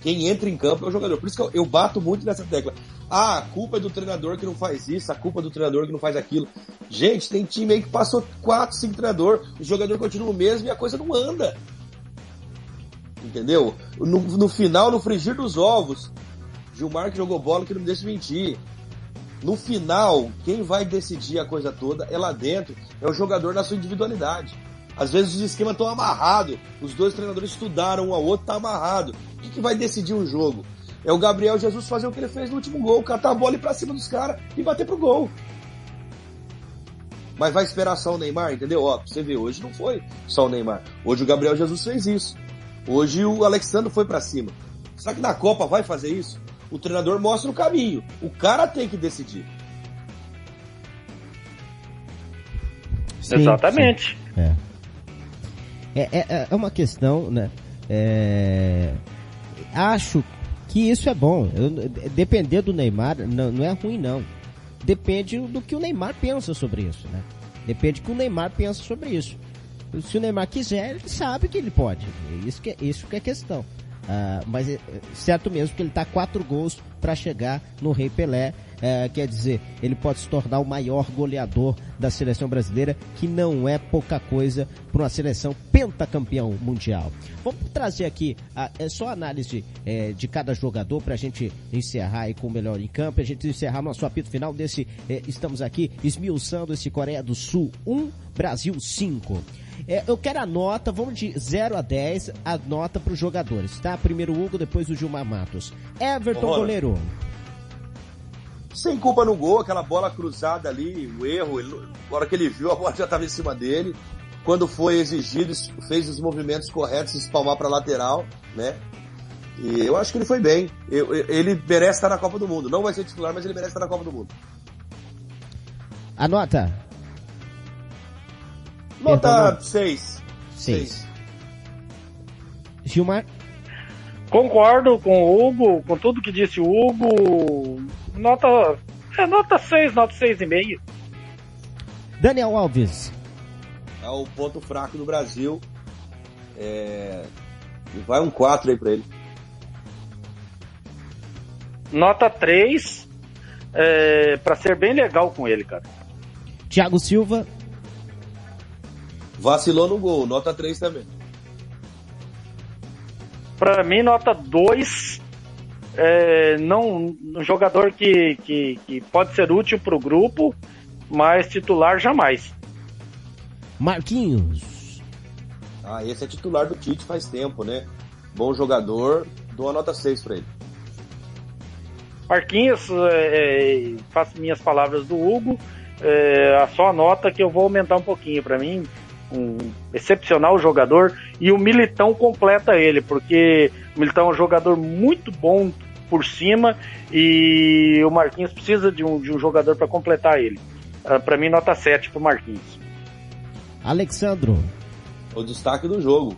Quem entra em campo é o jogador. Por isso que eu, eu bato muito nessa tecla. Ah, a culpa é do treinador que não faz isso, a culpa é do treinador que não faz aquilo. Gente, tem time aí que passou 4, 5 treinador, o jogador continua o mesmo e a coisa não anda. Entendeu? No, no final, no frigir dos ovos, Gilmar que jogou bola que não me deixa mentir. No final, quem vai decidir a coisa toda é lá dentro, é o jogador na sua individualidade. Às vezes os esquemas estão amarrados, os dois treinadores estudaram um ao outro, tá amarrado. O que, que vai decidir o jogo? É o Gabriel Jesus fazer o que ele fez no último gol, catar a bola e ir pra cima dos caras e bater pro gol. Mas vai esperar só o Neymar, entendeu? Ó, você vê, hoje não foi só o Neymar. Hoje o Gabriel Jesus fez isso. Hoje o Alexandre foi para cima. Será que na Copa vai fazer isso? O treinador mostra o caminho. O cara tem que decidir. Sim, Exatamente. Sim. É. É, é. é. uma questão, né? É... Acho que isso é bom. Eu, depender do Neymar não, não é ruim não. Depende do que o Neymar pensa sobre isso, né? Depende do que o Neymar pensa sobre isso. Se o Neymar quiser, ele sabe que ele pode. Isso que é, isso que é questão. Uh, mas é certo mesmo que ele está quatro gols para chegar no Rei Pelé. Uh, quer dizer, ele pode se tornar o maior goleador da seleção brasileira, que não é pouca coisa para uma seleção pentacampeão mundial. Vamos trazer aqui a, é só análise é, de cada jogador para a gente encerrar aí com o melhor em campo, a gente encerrar nosso apito final desse. É, estamos aqui esmiuçando esse Coreia do Sul 1, Brasil 5. É, eu quero a nota, vamos de 0 a 10, a nota para os jogadores, tá? Primeiro o Hugo, depois o Gilmar Matos. Everton, Olha. goleiro. Sem culpa no gol, aquela bola cruzada ali, o erro, ele, na hora que ele viu, a bola já estava em cima dele. Quando foi exigido, fez os movimentos corretos, espalmar para lateral, né? E eu acho que ele foi bem. Eu, ele merece estar na Copa do Mundo. Não vai ser titular, mas ele merece estar na Copa do Mundo. A nota? Nota 6. 6. Gilmar? Concordo com o Hugo, com tudo que disse o Hugo. Nota. É nota 6, nota 6,5. Daniel Alves. É o ponto fraco do Brasil. É... Vai um 4 aí pra ele. Nota 3. É... Pra ser bem legal com ele, cara. Thiago Silva. Vacilou no gol, nota 3 também. Para mim, nota 2. É, não, um jogador que, que, que pode ser útil para o grupo, mas titular jamais. Marquinhos. Ah, esse é titular do Tite faz tempo, né? Bom jogador, dou uma nota 6 para ele. Marquinhos, é, é, faço minhas palavras do Hugo, é, só a nota que eu vou aumentar um pouquinho. Para mim, um excepcional jogador e o Militão completa ele, porque o Militão é um jogador muito bom por cima e o Marquinhos precisa de um, de um jogador para completar ele. Uh, ah, para mim, nota 7 pro Marquinhos. Alexandro. O destaque do jogo.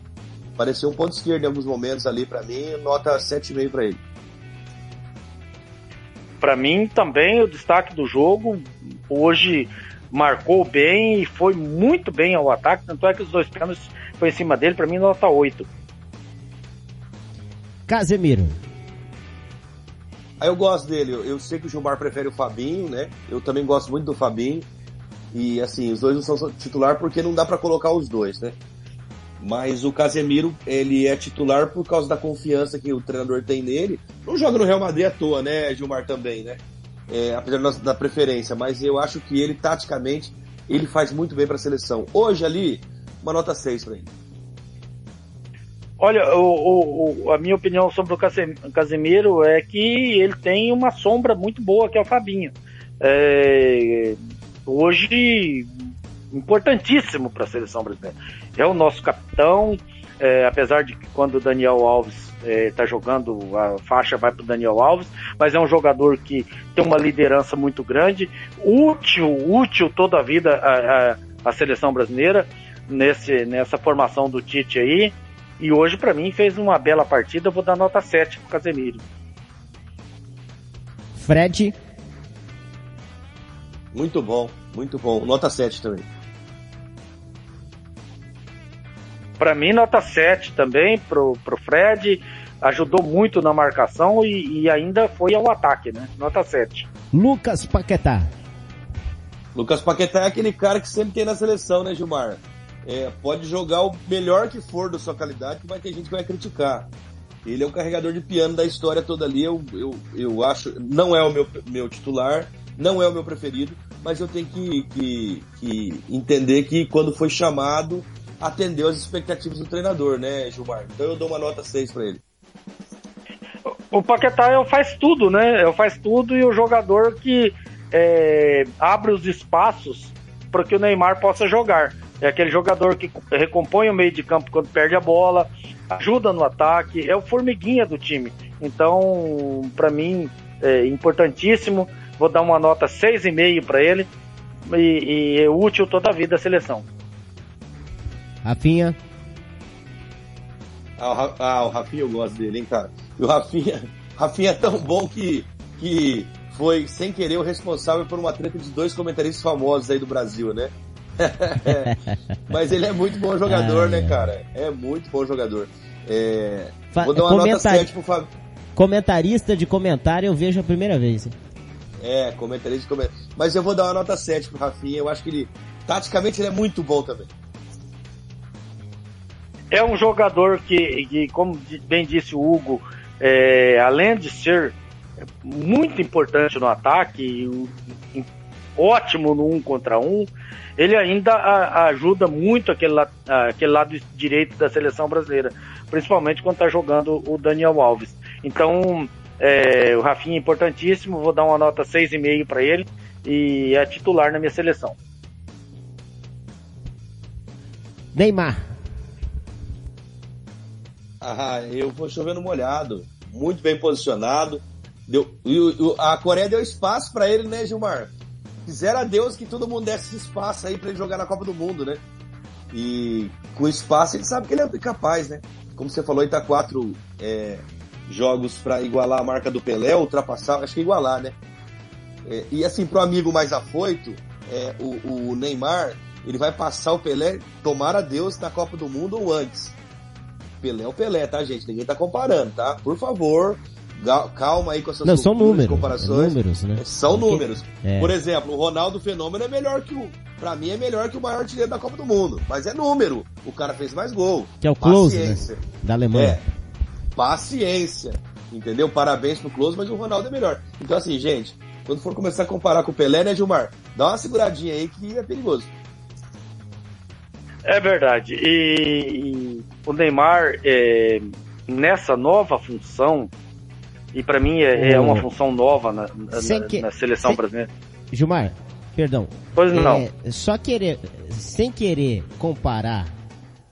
Pareceu um ponto esquerdo em alguns momentos ali para mim, nota 7,5 para ele. Para mim também o destaque do jogo. Hoje marcou bem e foi muito bem ao ataque, tanto é que os dois pênaltis foi em cima dele, para mim nota 8. Casemiro. Aí eu gosto dele, eu sei que o Gilmar prefere o Fabinho, né? Eu também gosto muito do Fabinho. E assim, os dois não são titular porque não dá para colocar os dois, né? Mas o Casemiro, ele é titular por causa da confiança que o treinador tem nele. Não joga no Real Madrid à toa, né, Gilmar também, né? É, apesar da preferência, mas eu acho que ele, taticamente, ele faz muito bem para a seleção. Hoje ali, uma nota 6 para ele. Olha, o, o, a minha opinião sobre o Casemiro é que ele tem uma sombra muito boa, que é o Fabinho. É, hoje, importantíssimo para a seleção brasileira. É o nosso capitão, é, apesar de que quando o Daniel Alves está é, jogando, a faixa vai para o Daniel Alves, mas é um jogador que tem uma liderança muito grande, útil, útil toda a vida a, a, a seleção brasileira nesse, nessa formação do Tite aí. E hoje, para mim, fez uma bela partida. Eu vou dar nota 7 pro Casemiro. Fred. Muito bom, muito bom. Nota 7 também. Para mim, nota 7 também pro, pro Fred. Ajudou muito na marcação e, e ainda foi ao ataque, né? Nota 7. Lucas Paquetá. Lucas Paquetá é aquele cara que sempre tem na seleção, né, Gilmar? É, pode jogar o melhor que for da sua qualidade, que vai ter gente que vai criticar. Ele é o carregador de piano da história toda ali. Eu, eu, eu acho. Não é o meu, meu titular, não é o meu preferido, mas eu tenho que, que, que entender que quando foi chamado, atendeu as expectativas do treinador, né, Gilmar? Então eu dou uma nota 6 para ele. O Paquetá é o faz tudo, né? É o faz tudo e o jogador que é, abre os espaços para que o Neymar possa jogar. É aquele jogador que recompõe o meio de campo quando perde a bola, ajuda no ataque, é o formiguinha do time. Então, para mim, é importantíssimo. Vou dar uma nota 6,5 para ele e, e é útil toda a vida a seleção. Rafinha. Ah, o, ah, o Rafinha eu gosto dele, hein, cara. E o Rafinha, Rafinha é tão bom que, que foi, sem querer, o responsável por uma treta de dois comentaristas famosos aí do Brasil, né? Mas ele é muito bom jogador, ah, né, cara? É muito bom jogador. É... Vou dar uma nota 7 pro Fábio. Comentarista de comentário eu vejo a primeira vez. É, comentarista de comentário. Mas eu vou dar uma nota 7 pro Rafinha. Eu acho que ele, taticamente, ele é muito bom também. É um jogador que, que como bem disse o Hugo, é, além de ser muito importante no ataque, ótimo no um contra um, ele ainda ajuda muito aquele, aquele lado direito da seleção brasileira, principalmente quando está jogando o Daniel Alves. Então, é, o Rafinha é importantíssimo, vou dar uma nota 6,5 para ele e é titular na minha seleção. Neymar. Ah, eu vou chovendo molhado, muito bem posicionado. Deu, e, a Coreia deu espaço para ele, né, Gilmar? Quisera a Deus que todo mundo desse espaço aí para ele jogar na Copa do Mundo, né? E com espaço ele sabe que ele é capaz, né? Como você falou, ele tá quatro é, jogos para igualar a marca do Pelé, ultrapassar, acho que igualar, né? É, e assim, pro amigo mais afoito, é, o, o, Neymar, ele vai passar o Pelé, tomara Deus, na Copa do Mundo ou antes. Pelé é o Pelé, tá, gente? Ninguém tá comparando, tá? Por favor, calma aí com essas Não, são números, comparações. números, né? São números. É. Por exemplo, o Ronaldo Fenômeno é melhor que o. Pra mim é melhor que o maior artilheiro da Copa do Mundo. Mas é número. O cara fez mais gol. Que é o Close, né? Da Alemanha. É. Paciência. Entendeu? Parabéns pro Close, mas o Ronaldo é melhor. Então, assim, gente, quando for começar a comparar com o Pelé, né, Gilmar? Dá uma seguradinha aí que é perigoso. É verdade. E, e o Neymar, é, nessa nova função, e para mim é, é, uma função nova na, na, que, na seleção sem, brasileira. Gilmar, perdão. Pois não. É, só querer, sem querer comparar,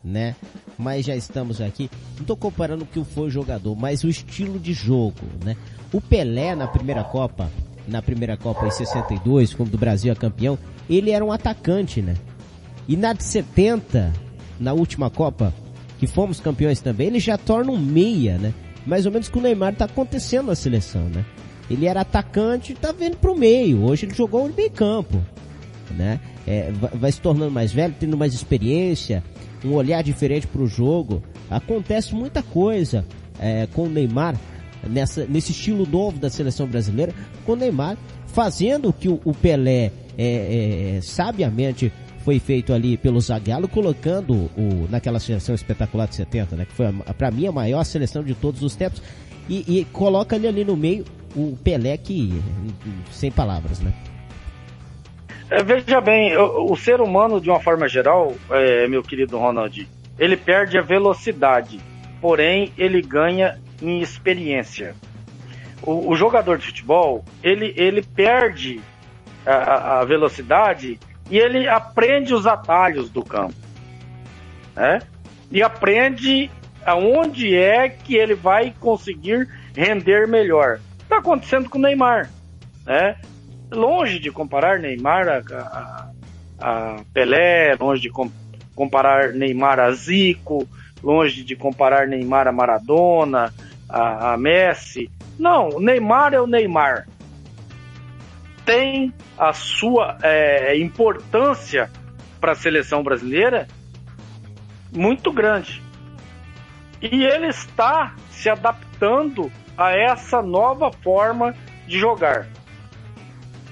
né? Mas já estamos aqui. Não estou comparando o que foi o jogador, mas o estilo de jogo, né? O Pelé na primeira Copa, na primeira Copa em 62, quando o Brasil é campeão, ele era um atacante, né? E na de 70, na última Copa, que fomos campeões também, ele já torna um meia, né? mais ou menos que o Neymar está acontecendo na seleção, né? Ele era atacante e tá vindo pro meio. Hoje ele jogou no meio campo, né? É, vai se tornando mais velho, tendo mais experiência, um olhar diferente para o jogo. Acontece muita coisa é, com o Neymar nessa, nesse estilo novo da seleção brasileira, com o Neymar fazendo o que o, o Pelé é, é, sabiamente foi feito ali pelo Zagallo, colocando o, naquela seleção espetacular de 70, né? Que foi, para mim, a maior seleção de todos os tempos. E, e coloca ali, no meio o Pelé que, sem palavras, né? É, veja bem, o, o, ser humano, de uma forma geral, é, meu querido Ronald, ele perde a velocidade, porém ele ganha em experiência. O, o jogador de futebol, ele, ele perde a, a velocidade e ele aprende os atalhos do campo, né? E aprende aonde é que ele vai conseguir render melhor. Está acontecendo com o Neymar, né? Longe de comparar Neymar a, a, a Pelé, longe de com, comparar Neymar a Zico, longe de comparar Neymar a Maradona, a, a Messi. Não, o Neymar é o Neymar tem a sua é, importância para a seleção brasileira muito grande. E ele está se adaptando a essa nova forma de jogar.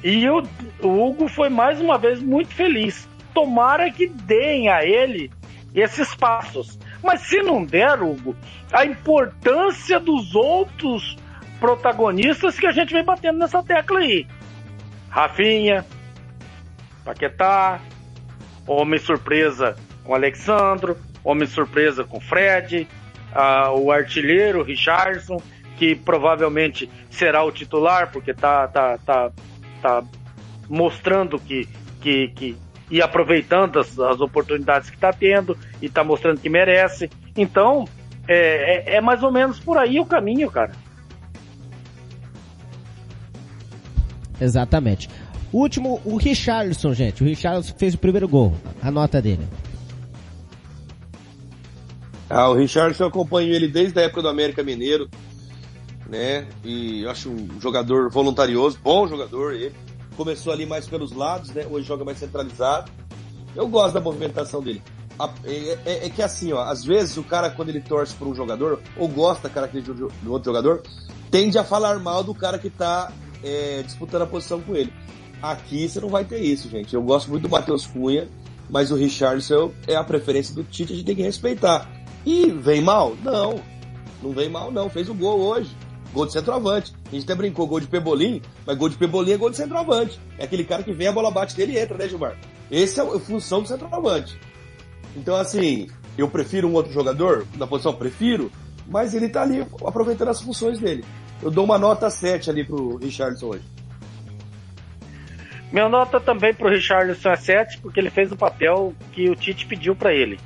E o, o Hugo foi mais uma vez muito feliz. Tomara que deem a ele esses passos. Mas se não der, Hugo, a importância dos outros protagonistas que a gente vem batendo nessa tecla aí. Rafinha, Paquetá, Homem Surpresa com Alexandro, Homem Surpresa com Fred, uh, o artilheiro Richardson, que provavelmente será o titular, porque tá, tá, tá, tá mostrando que, que, que e aproveitando as, as oportunidades que está tendo e está mostrando que merece. Então, é, é, é mais ou menos por aí o caminho, cara. Exatamente. Último, o Richarlison, gente. O Richarlison fez o primeiro gol. A nota dele. Ah, o Richarlison eu acompanho ele desde a época do América Mineiro. né? E acho um jogador voluntarioso, bom jogador ele. Começou ali mais pelos lados, né? Hoje joga mais centralizado. Eu gosto da movimentação dele. É, é, é, que assim, ó, às vezes o cara, quando ele torce por um jogador, ou gosta da característica do outro jogador, tende a falar mal do cara que tá é, disputando a posição com ele. Aqui você não vai ter isso, gente. Eu gosto muito do Matheus Cunha, mas o Richardson é a preferência do Tite, a gente tem que respeitar. E vem mal? Não. Não vem mal, não. Fez o gol hoje. Gol de centroavante. A gente até brincou, gol de Pebolim, mas gol de Pebolim é gol de centroavante. É aquele cara que vem, a bola bate dele e entra, né, Gilmar? Essa é a função do centroavante. Então, assim, eu prefiro um outro jogador na posição? Prefiro, mas ele tá ali aproveitando as funções dele. Eu dou uma nota 7 ali pro Richardson hoje. Minha nota também pro Richardson é 7, porque ele fez o papel que o Tite pediu para ele.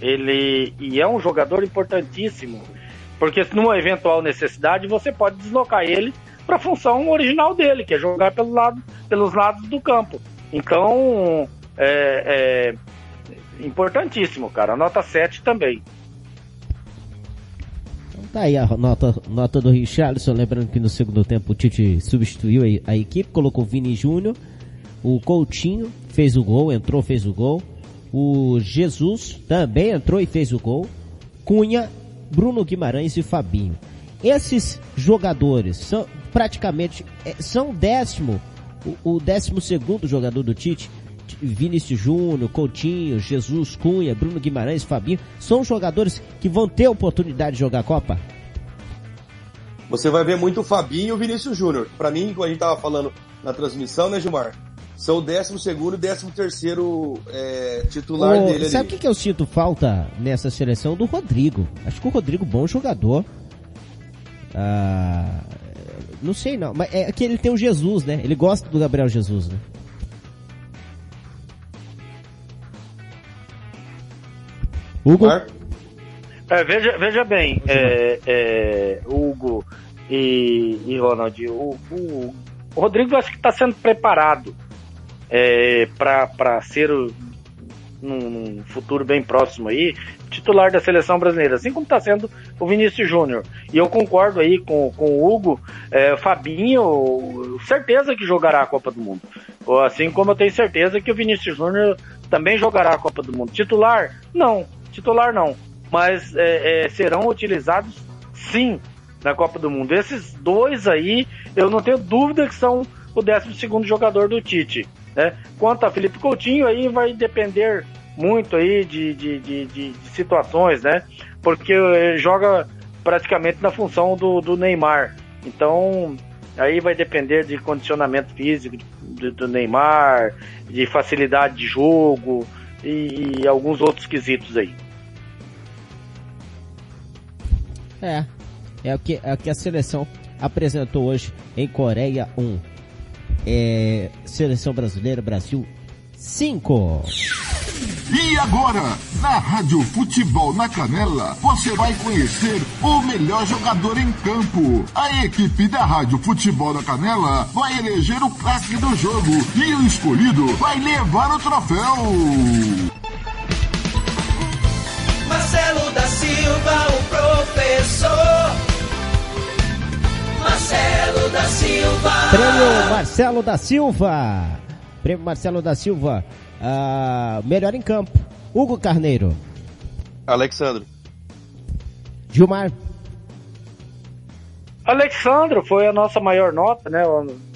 Ele e é um jogador importantíssimo, porque numa eventual necessidade você pode deslocar ele para a função original dele, que é jogar pelo lado, pelos lados do campo. Então, é, é importantíssimo, cara. Nota 7 também. Tá aí a nota, nota do Richarlison. Lembrando que no segundo tempo o Tite substituiu a, a equipe, colocou o Vini Júnior. O Coutinho fez o gol, entrou, fez o gol. O Jesus também entrou e fez o gol. Cunha, Bruno Guimarães e Fabinho. Esses jogadores são praticamente é, são décimo, o, o décimo segundo jogador do Tite Vinícius Júnior, Coutinho, Jesus Cunha, Bruno Guimarães, Fabinho, são jogadores que vão ter oportunidade de jogar a Copa? Você vai ver muito o Fabinho e o Vinícius Júnior. Para mim, como a gente tava falando na transmissão, né, Gilmar? São o 12 segundo e 13 terceiro é, titular Ô, dele Sabe o que, que eu sinto falta nessa seleção? Do Rodrigo. Acho que o Rodrigo, bom jogador. Ah, não sei não, mas é que ele tem o Jesus, né? Ele gosta do Gabriel Jesus, né? Hugo? É, veja, veja bem, é, é, Hugo e, e Ronald, o, o, o Rodrigo acho que está sendo preparado é, para ser num, num, futuro bem próximo aí, titular da seleção brasileira, assim como está sendo o Vinícius Júnior. E eu concordo aí com, com o Hugo, é, Fabinho, certeza que jogará a Copa do Mundo. Assim como eu tenho certeza que o Vinícius Júnior também jogará a Copa do Mundo. Titular? Não titular não, mas é, é, serão utilizados sim na Copa do Mundo. Esses dois aí, eu não tenho dúvida que são o 12 segundo jogador do Tite. Né? Quanto a Felipe Coutinho, aí vai depender muito aí de, de, de, de, situações, né? Porque joga praticamente na função do, do Neymar. Então, aí vai depender de condicionamento físico do, do Neymar, de facilidade de jogo, e, e alguns outros quesitos aí. É, é o que, é o que a seleção apresentou hoje em Coreia 1. É, seleção brasileira, Brasil 5. E agora, na Rádio Futebol na Canela, você vai conhecer o melhor jogador em campo. A equipe da Rádio Futebol na Canela vai eleger o craque do jogo e o escolhido vai levar o troféu. Marcelo da Silva, o professor. Marcelo da Silva. Prêmio Marcelo da Silva. Prêmio Marcelo da Silva Uh, melhor em campo. Hugo Carneiro. Alexandre. Gilmar. Alexandre foi a nossa maior nota, né?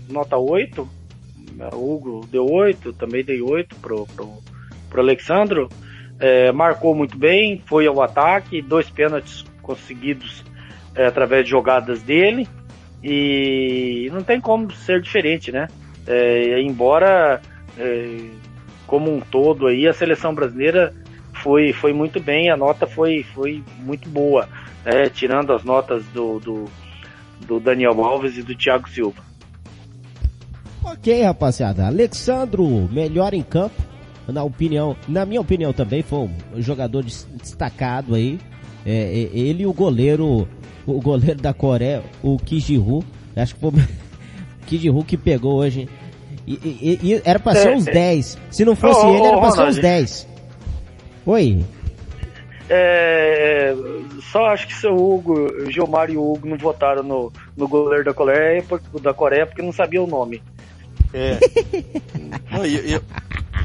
Nota 8. O Hugo deu 8, também dei 8 pro, pro, pro Alexandro. É, marcou muito bem, foi ao ataque, dois pênaltis conseguidos é, através de jogadas dele. E não tem como ser diferente, né? É, embora é, como um todo aí, a seleção brasileira foi, foi muito bem, a nota foi, foi muito boa, né? tirando as notas do, do, do Daniel Alves e do Thiago Silva. Ok, rapaziada. Alexandro, melhor em campo, na opinião, na minha opinião também foi um jogador destacado aí. É, é, ele e o goleiro, o goleiro da Coreia, o Kijiru, acho que foi o Kijiru que pegou hoje e, e, e era pra ser é, uns 10. Se não fosse ele, era pra ser uns 10. Oi. É, só acho que seu Hugo, Gilmar e o Hugo não votaram no, no goleiro da Coreia, porque, da Coreia porque não sabia o nome. É. Não, e, e-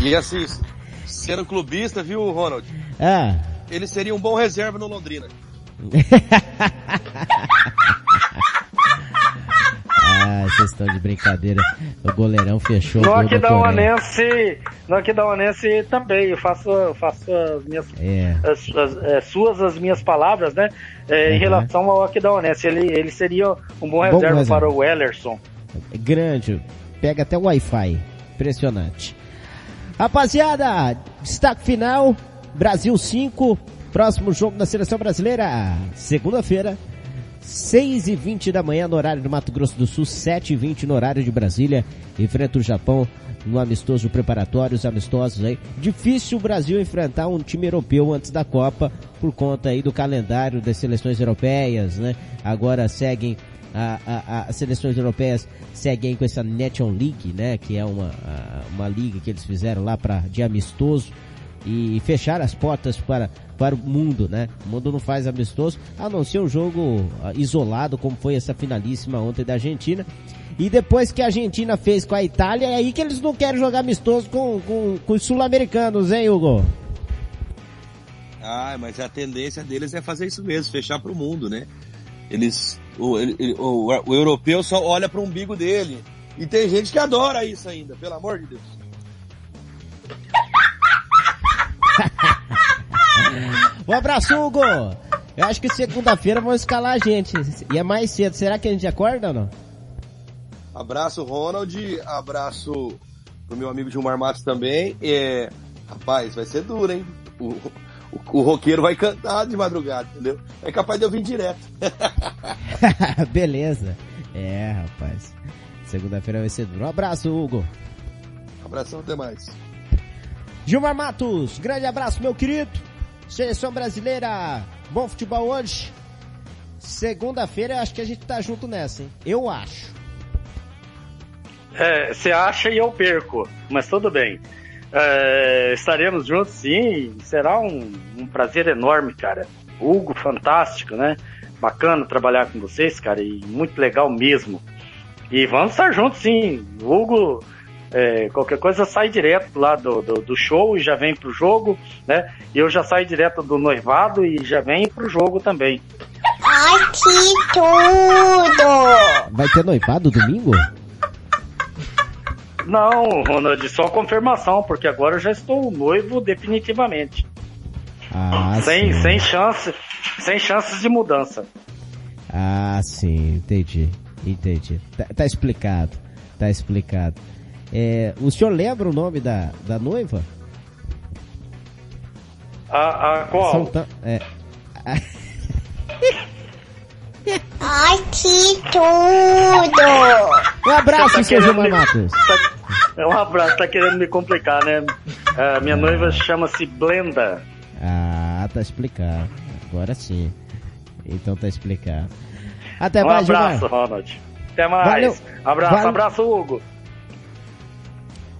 e assim, sendo clubista, viu, Ronald? Ah, Ele seria um bom reserva no Londrina. ah, vocês estão de brincadeira. O goleirão fechou o No gol da. Aquidauanense, no Aquidauanense também, eu faço, eu faço as minhas É, as, as- é, suas as minhas palavras, né? é, Em Uhum. relação ao Aquidauanense, ele, ele seria um bom reserva reserva. para o Ellerson. grande. Pega até o Wi-Fi. Impressionante. Rapaziada, destaque final. Brasil 5. Próximo jogo da seleção brasileira. Segunda-feira. 6 e 20 da manhã no horário do Mato Grosso do Sul, 7 e 20 no horário de Brasília. Enfrenta o Japão no amistoso preparatório, os amistosos aí. Difícil o Brasil enfrentar um time europeu antes da Copa, por conta aí do calendário das seleções europeias, né? Agora seguem as seleções europeias seguem com essa Nation League, né? Que é uma, a- uma liga que eles fizeram lá para de amistoso e fechar as portas para, para o mundo, né? O mundo não faz amistoso, a não ser um jogo isolado, como foi essa finalíssima ontem da Argentina. E depois que a Argentina fez com a Itália, é aí que eles não querem jogar amistoso com, com, com os sul-americanos, hein, Hugo? Ah, mas a tendência deles é fazer isso mesmo, fechar pro mundo, né? Eles, o, ele- o, o europeu só olha pro umbigo dele. E tem gente que adora isso ainda, pelo amor de Deus. Um abraço, Hugo! Eu acho que segunda-feira vão escalar a gente. E é mais cedo. Será que a gente acorda ou não? Abraço, Ronald. Abraço pro meu amigo Gilmar Matos também. É, rapaz, vai ser duro, hein? O, o, o roqueiro vai cantar de madrugada, entendeu? É capaz de eu vir direto. Beleza. É, rapaz. Segunda-feira vai ser duro. Um abraço, Hugo. Abração, até mais. Gilmar Matos, grande abraço, meu querido. Seleção brasileira, bom futebol hoje. Segunda-feira, eu acho que a gente tá junto nessa, hein? Eu acho. É, Você acha e eu perco, mas tudo bem. É, estaremos juntos sim, será um, um prazer enorme, cara. Hugo, fantástico, né? Bacana trabalhar com vocês, cara, e muito legal mesmo. E vamos estar juntos sim. O Hugo, é, qualquer coisa sai direto lá do, do, do show e já vem pro jogo, né? E eu já saio direto do noivado e já venho pro jogo também. Ai, que tudo! Vai ter noivado domingo? Não, Ronald, só confirmação, porque agora eu já estou noivo definitivamente. Ah, sem, sim. sem chance, sem chances de mudança. Ah, sim, entendi. Entendi. Tá, tá explicado. Tá explicado. É, o senhor lembra o nome da, da noiva? A, a qual? São é, Ai, que tudo! Um abraço, tá seu Gilmar me- Matos. Tá- é um abraço, tá querendo me complicar, né? A minha noiva chama-se Blenda. Ah, tá explicado. Agora sim. Então tá explicado. Até Um mais, abraço, Gilmar. Ronald. Até mais. Valeu. Abraço, Valeu. abraço, Hugo.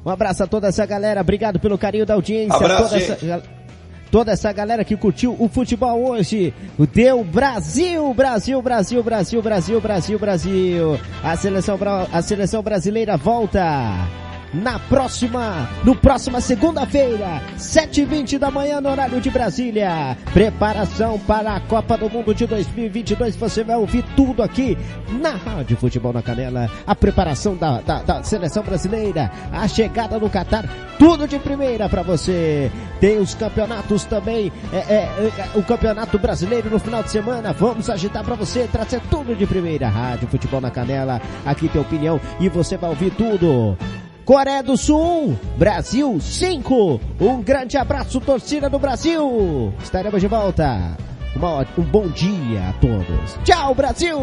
Um abraço a toda essa galera. Obrigado pelo carinho da audiência. Abraço, toda, essa, galera que curtiu o futebol hoje. Deu Brasil, Brasil, Brasil, Brasil, Brasil, Brasil, Brasil. A seleção, a seleção brasileira volta. Na próxima, no próxima segunda-feira, 7h20 da manhã no horário de Brasília. Preparação para a Copa do Mundo de 2022. Você vai ouvir tudo aqui na Rádio Futebol na Canela. A preparação da, da, da seleção brasileira, a chegada no Catar, tudo de primeira para você. Tem os campeonatos também, é, é, é, o Campeonato Brasileiro no final de semana. Vamos agitar para você, trazer tudo de primeira. Rádio Futebol na Canela, aqui tem opinião e você vai ouvir tudo. Coreia do Sul, Brasil 5. Um grande abraço, torcida do Brasil. Estaremos de volta. Uma um bom dia a todos. Tchau, Brasil!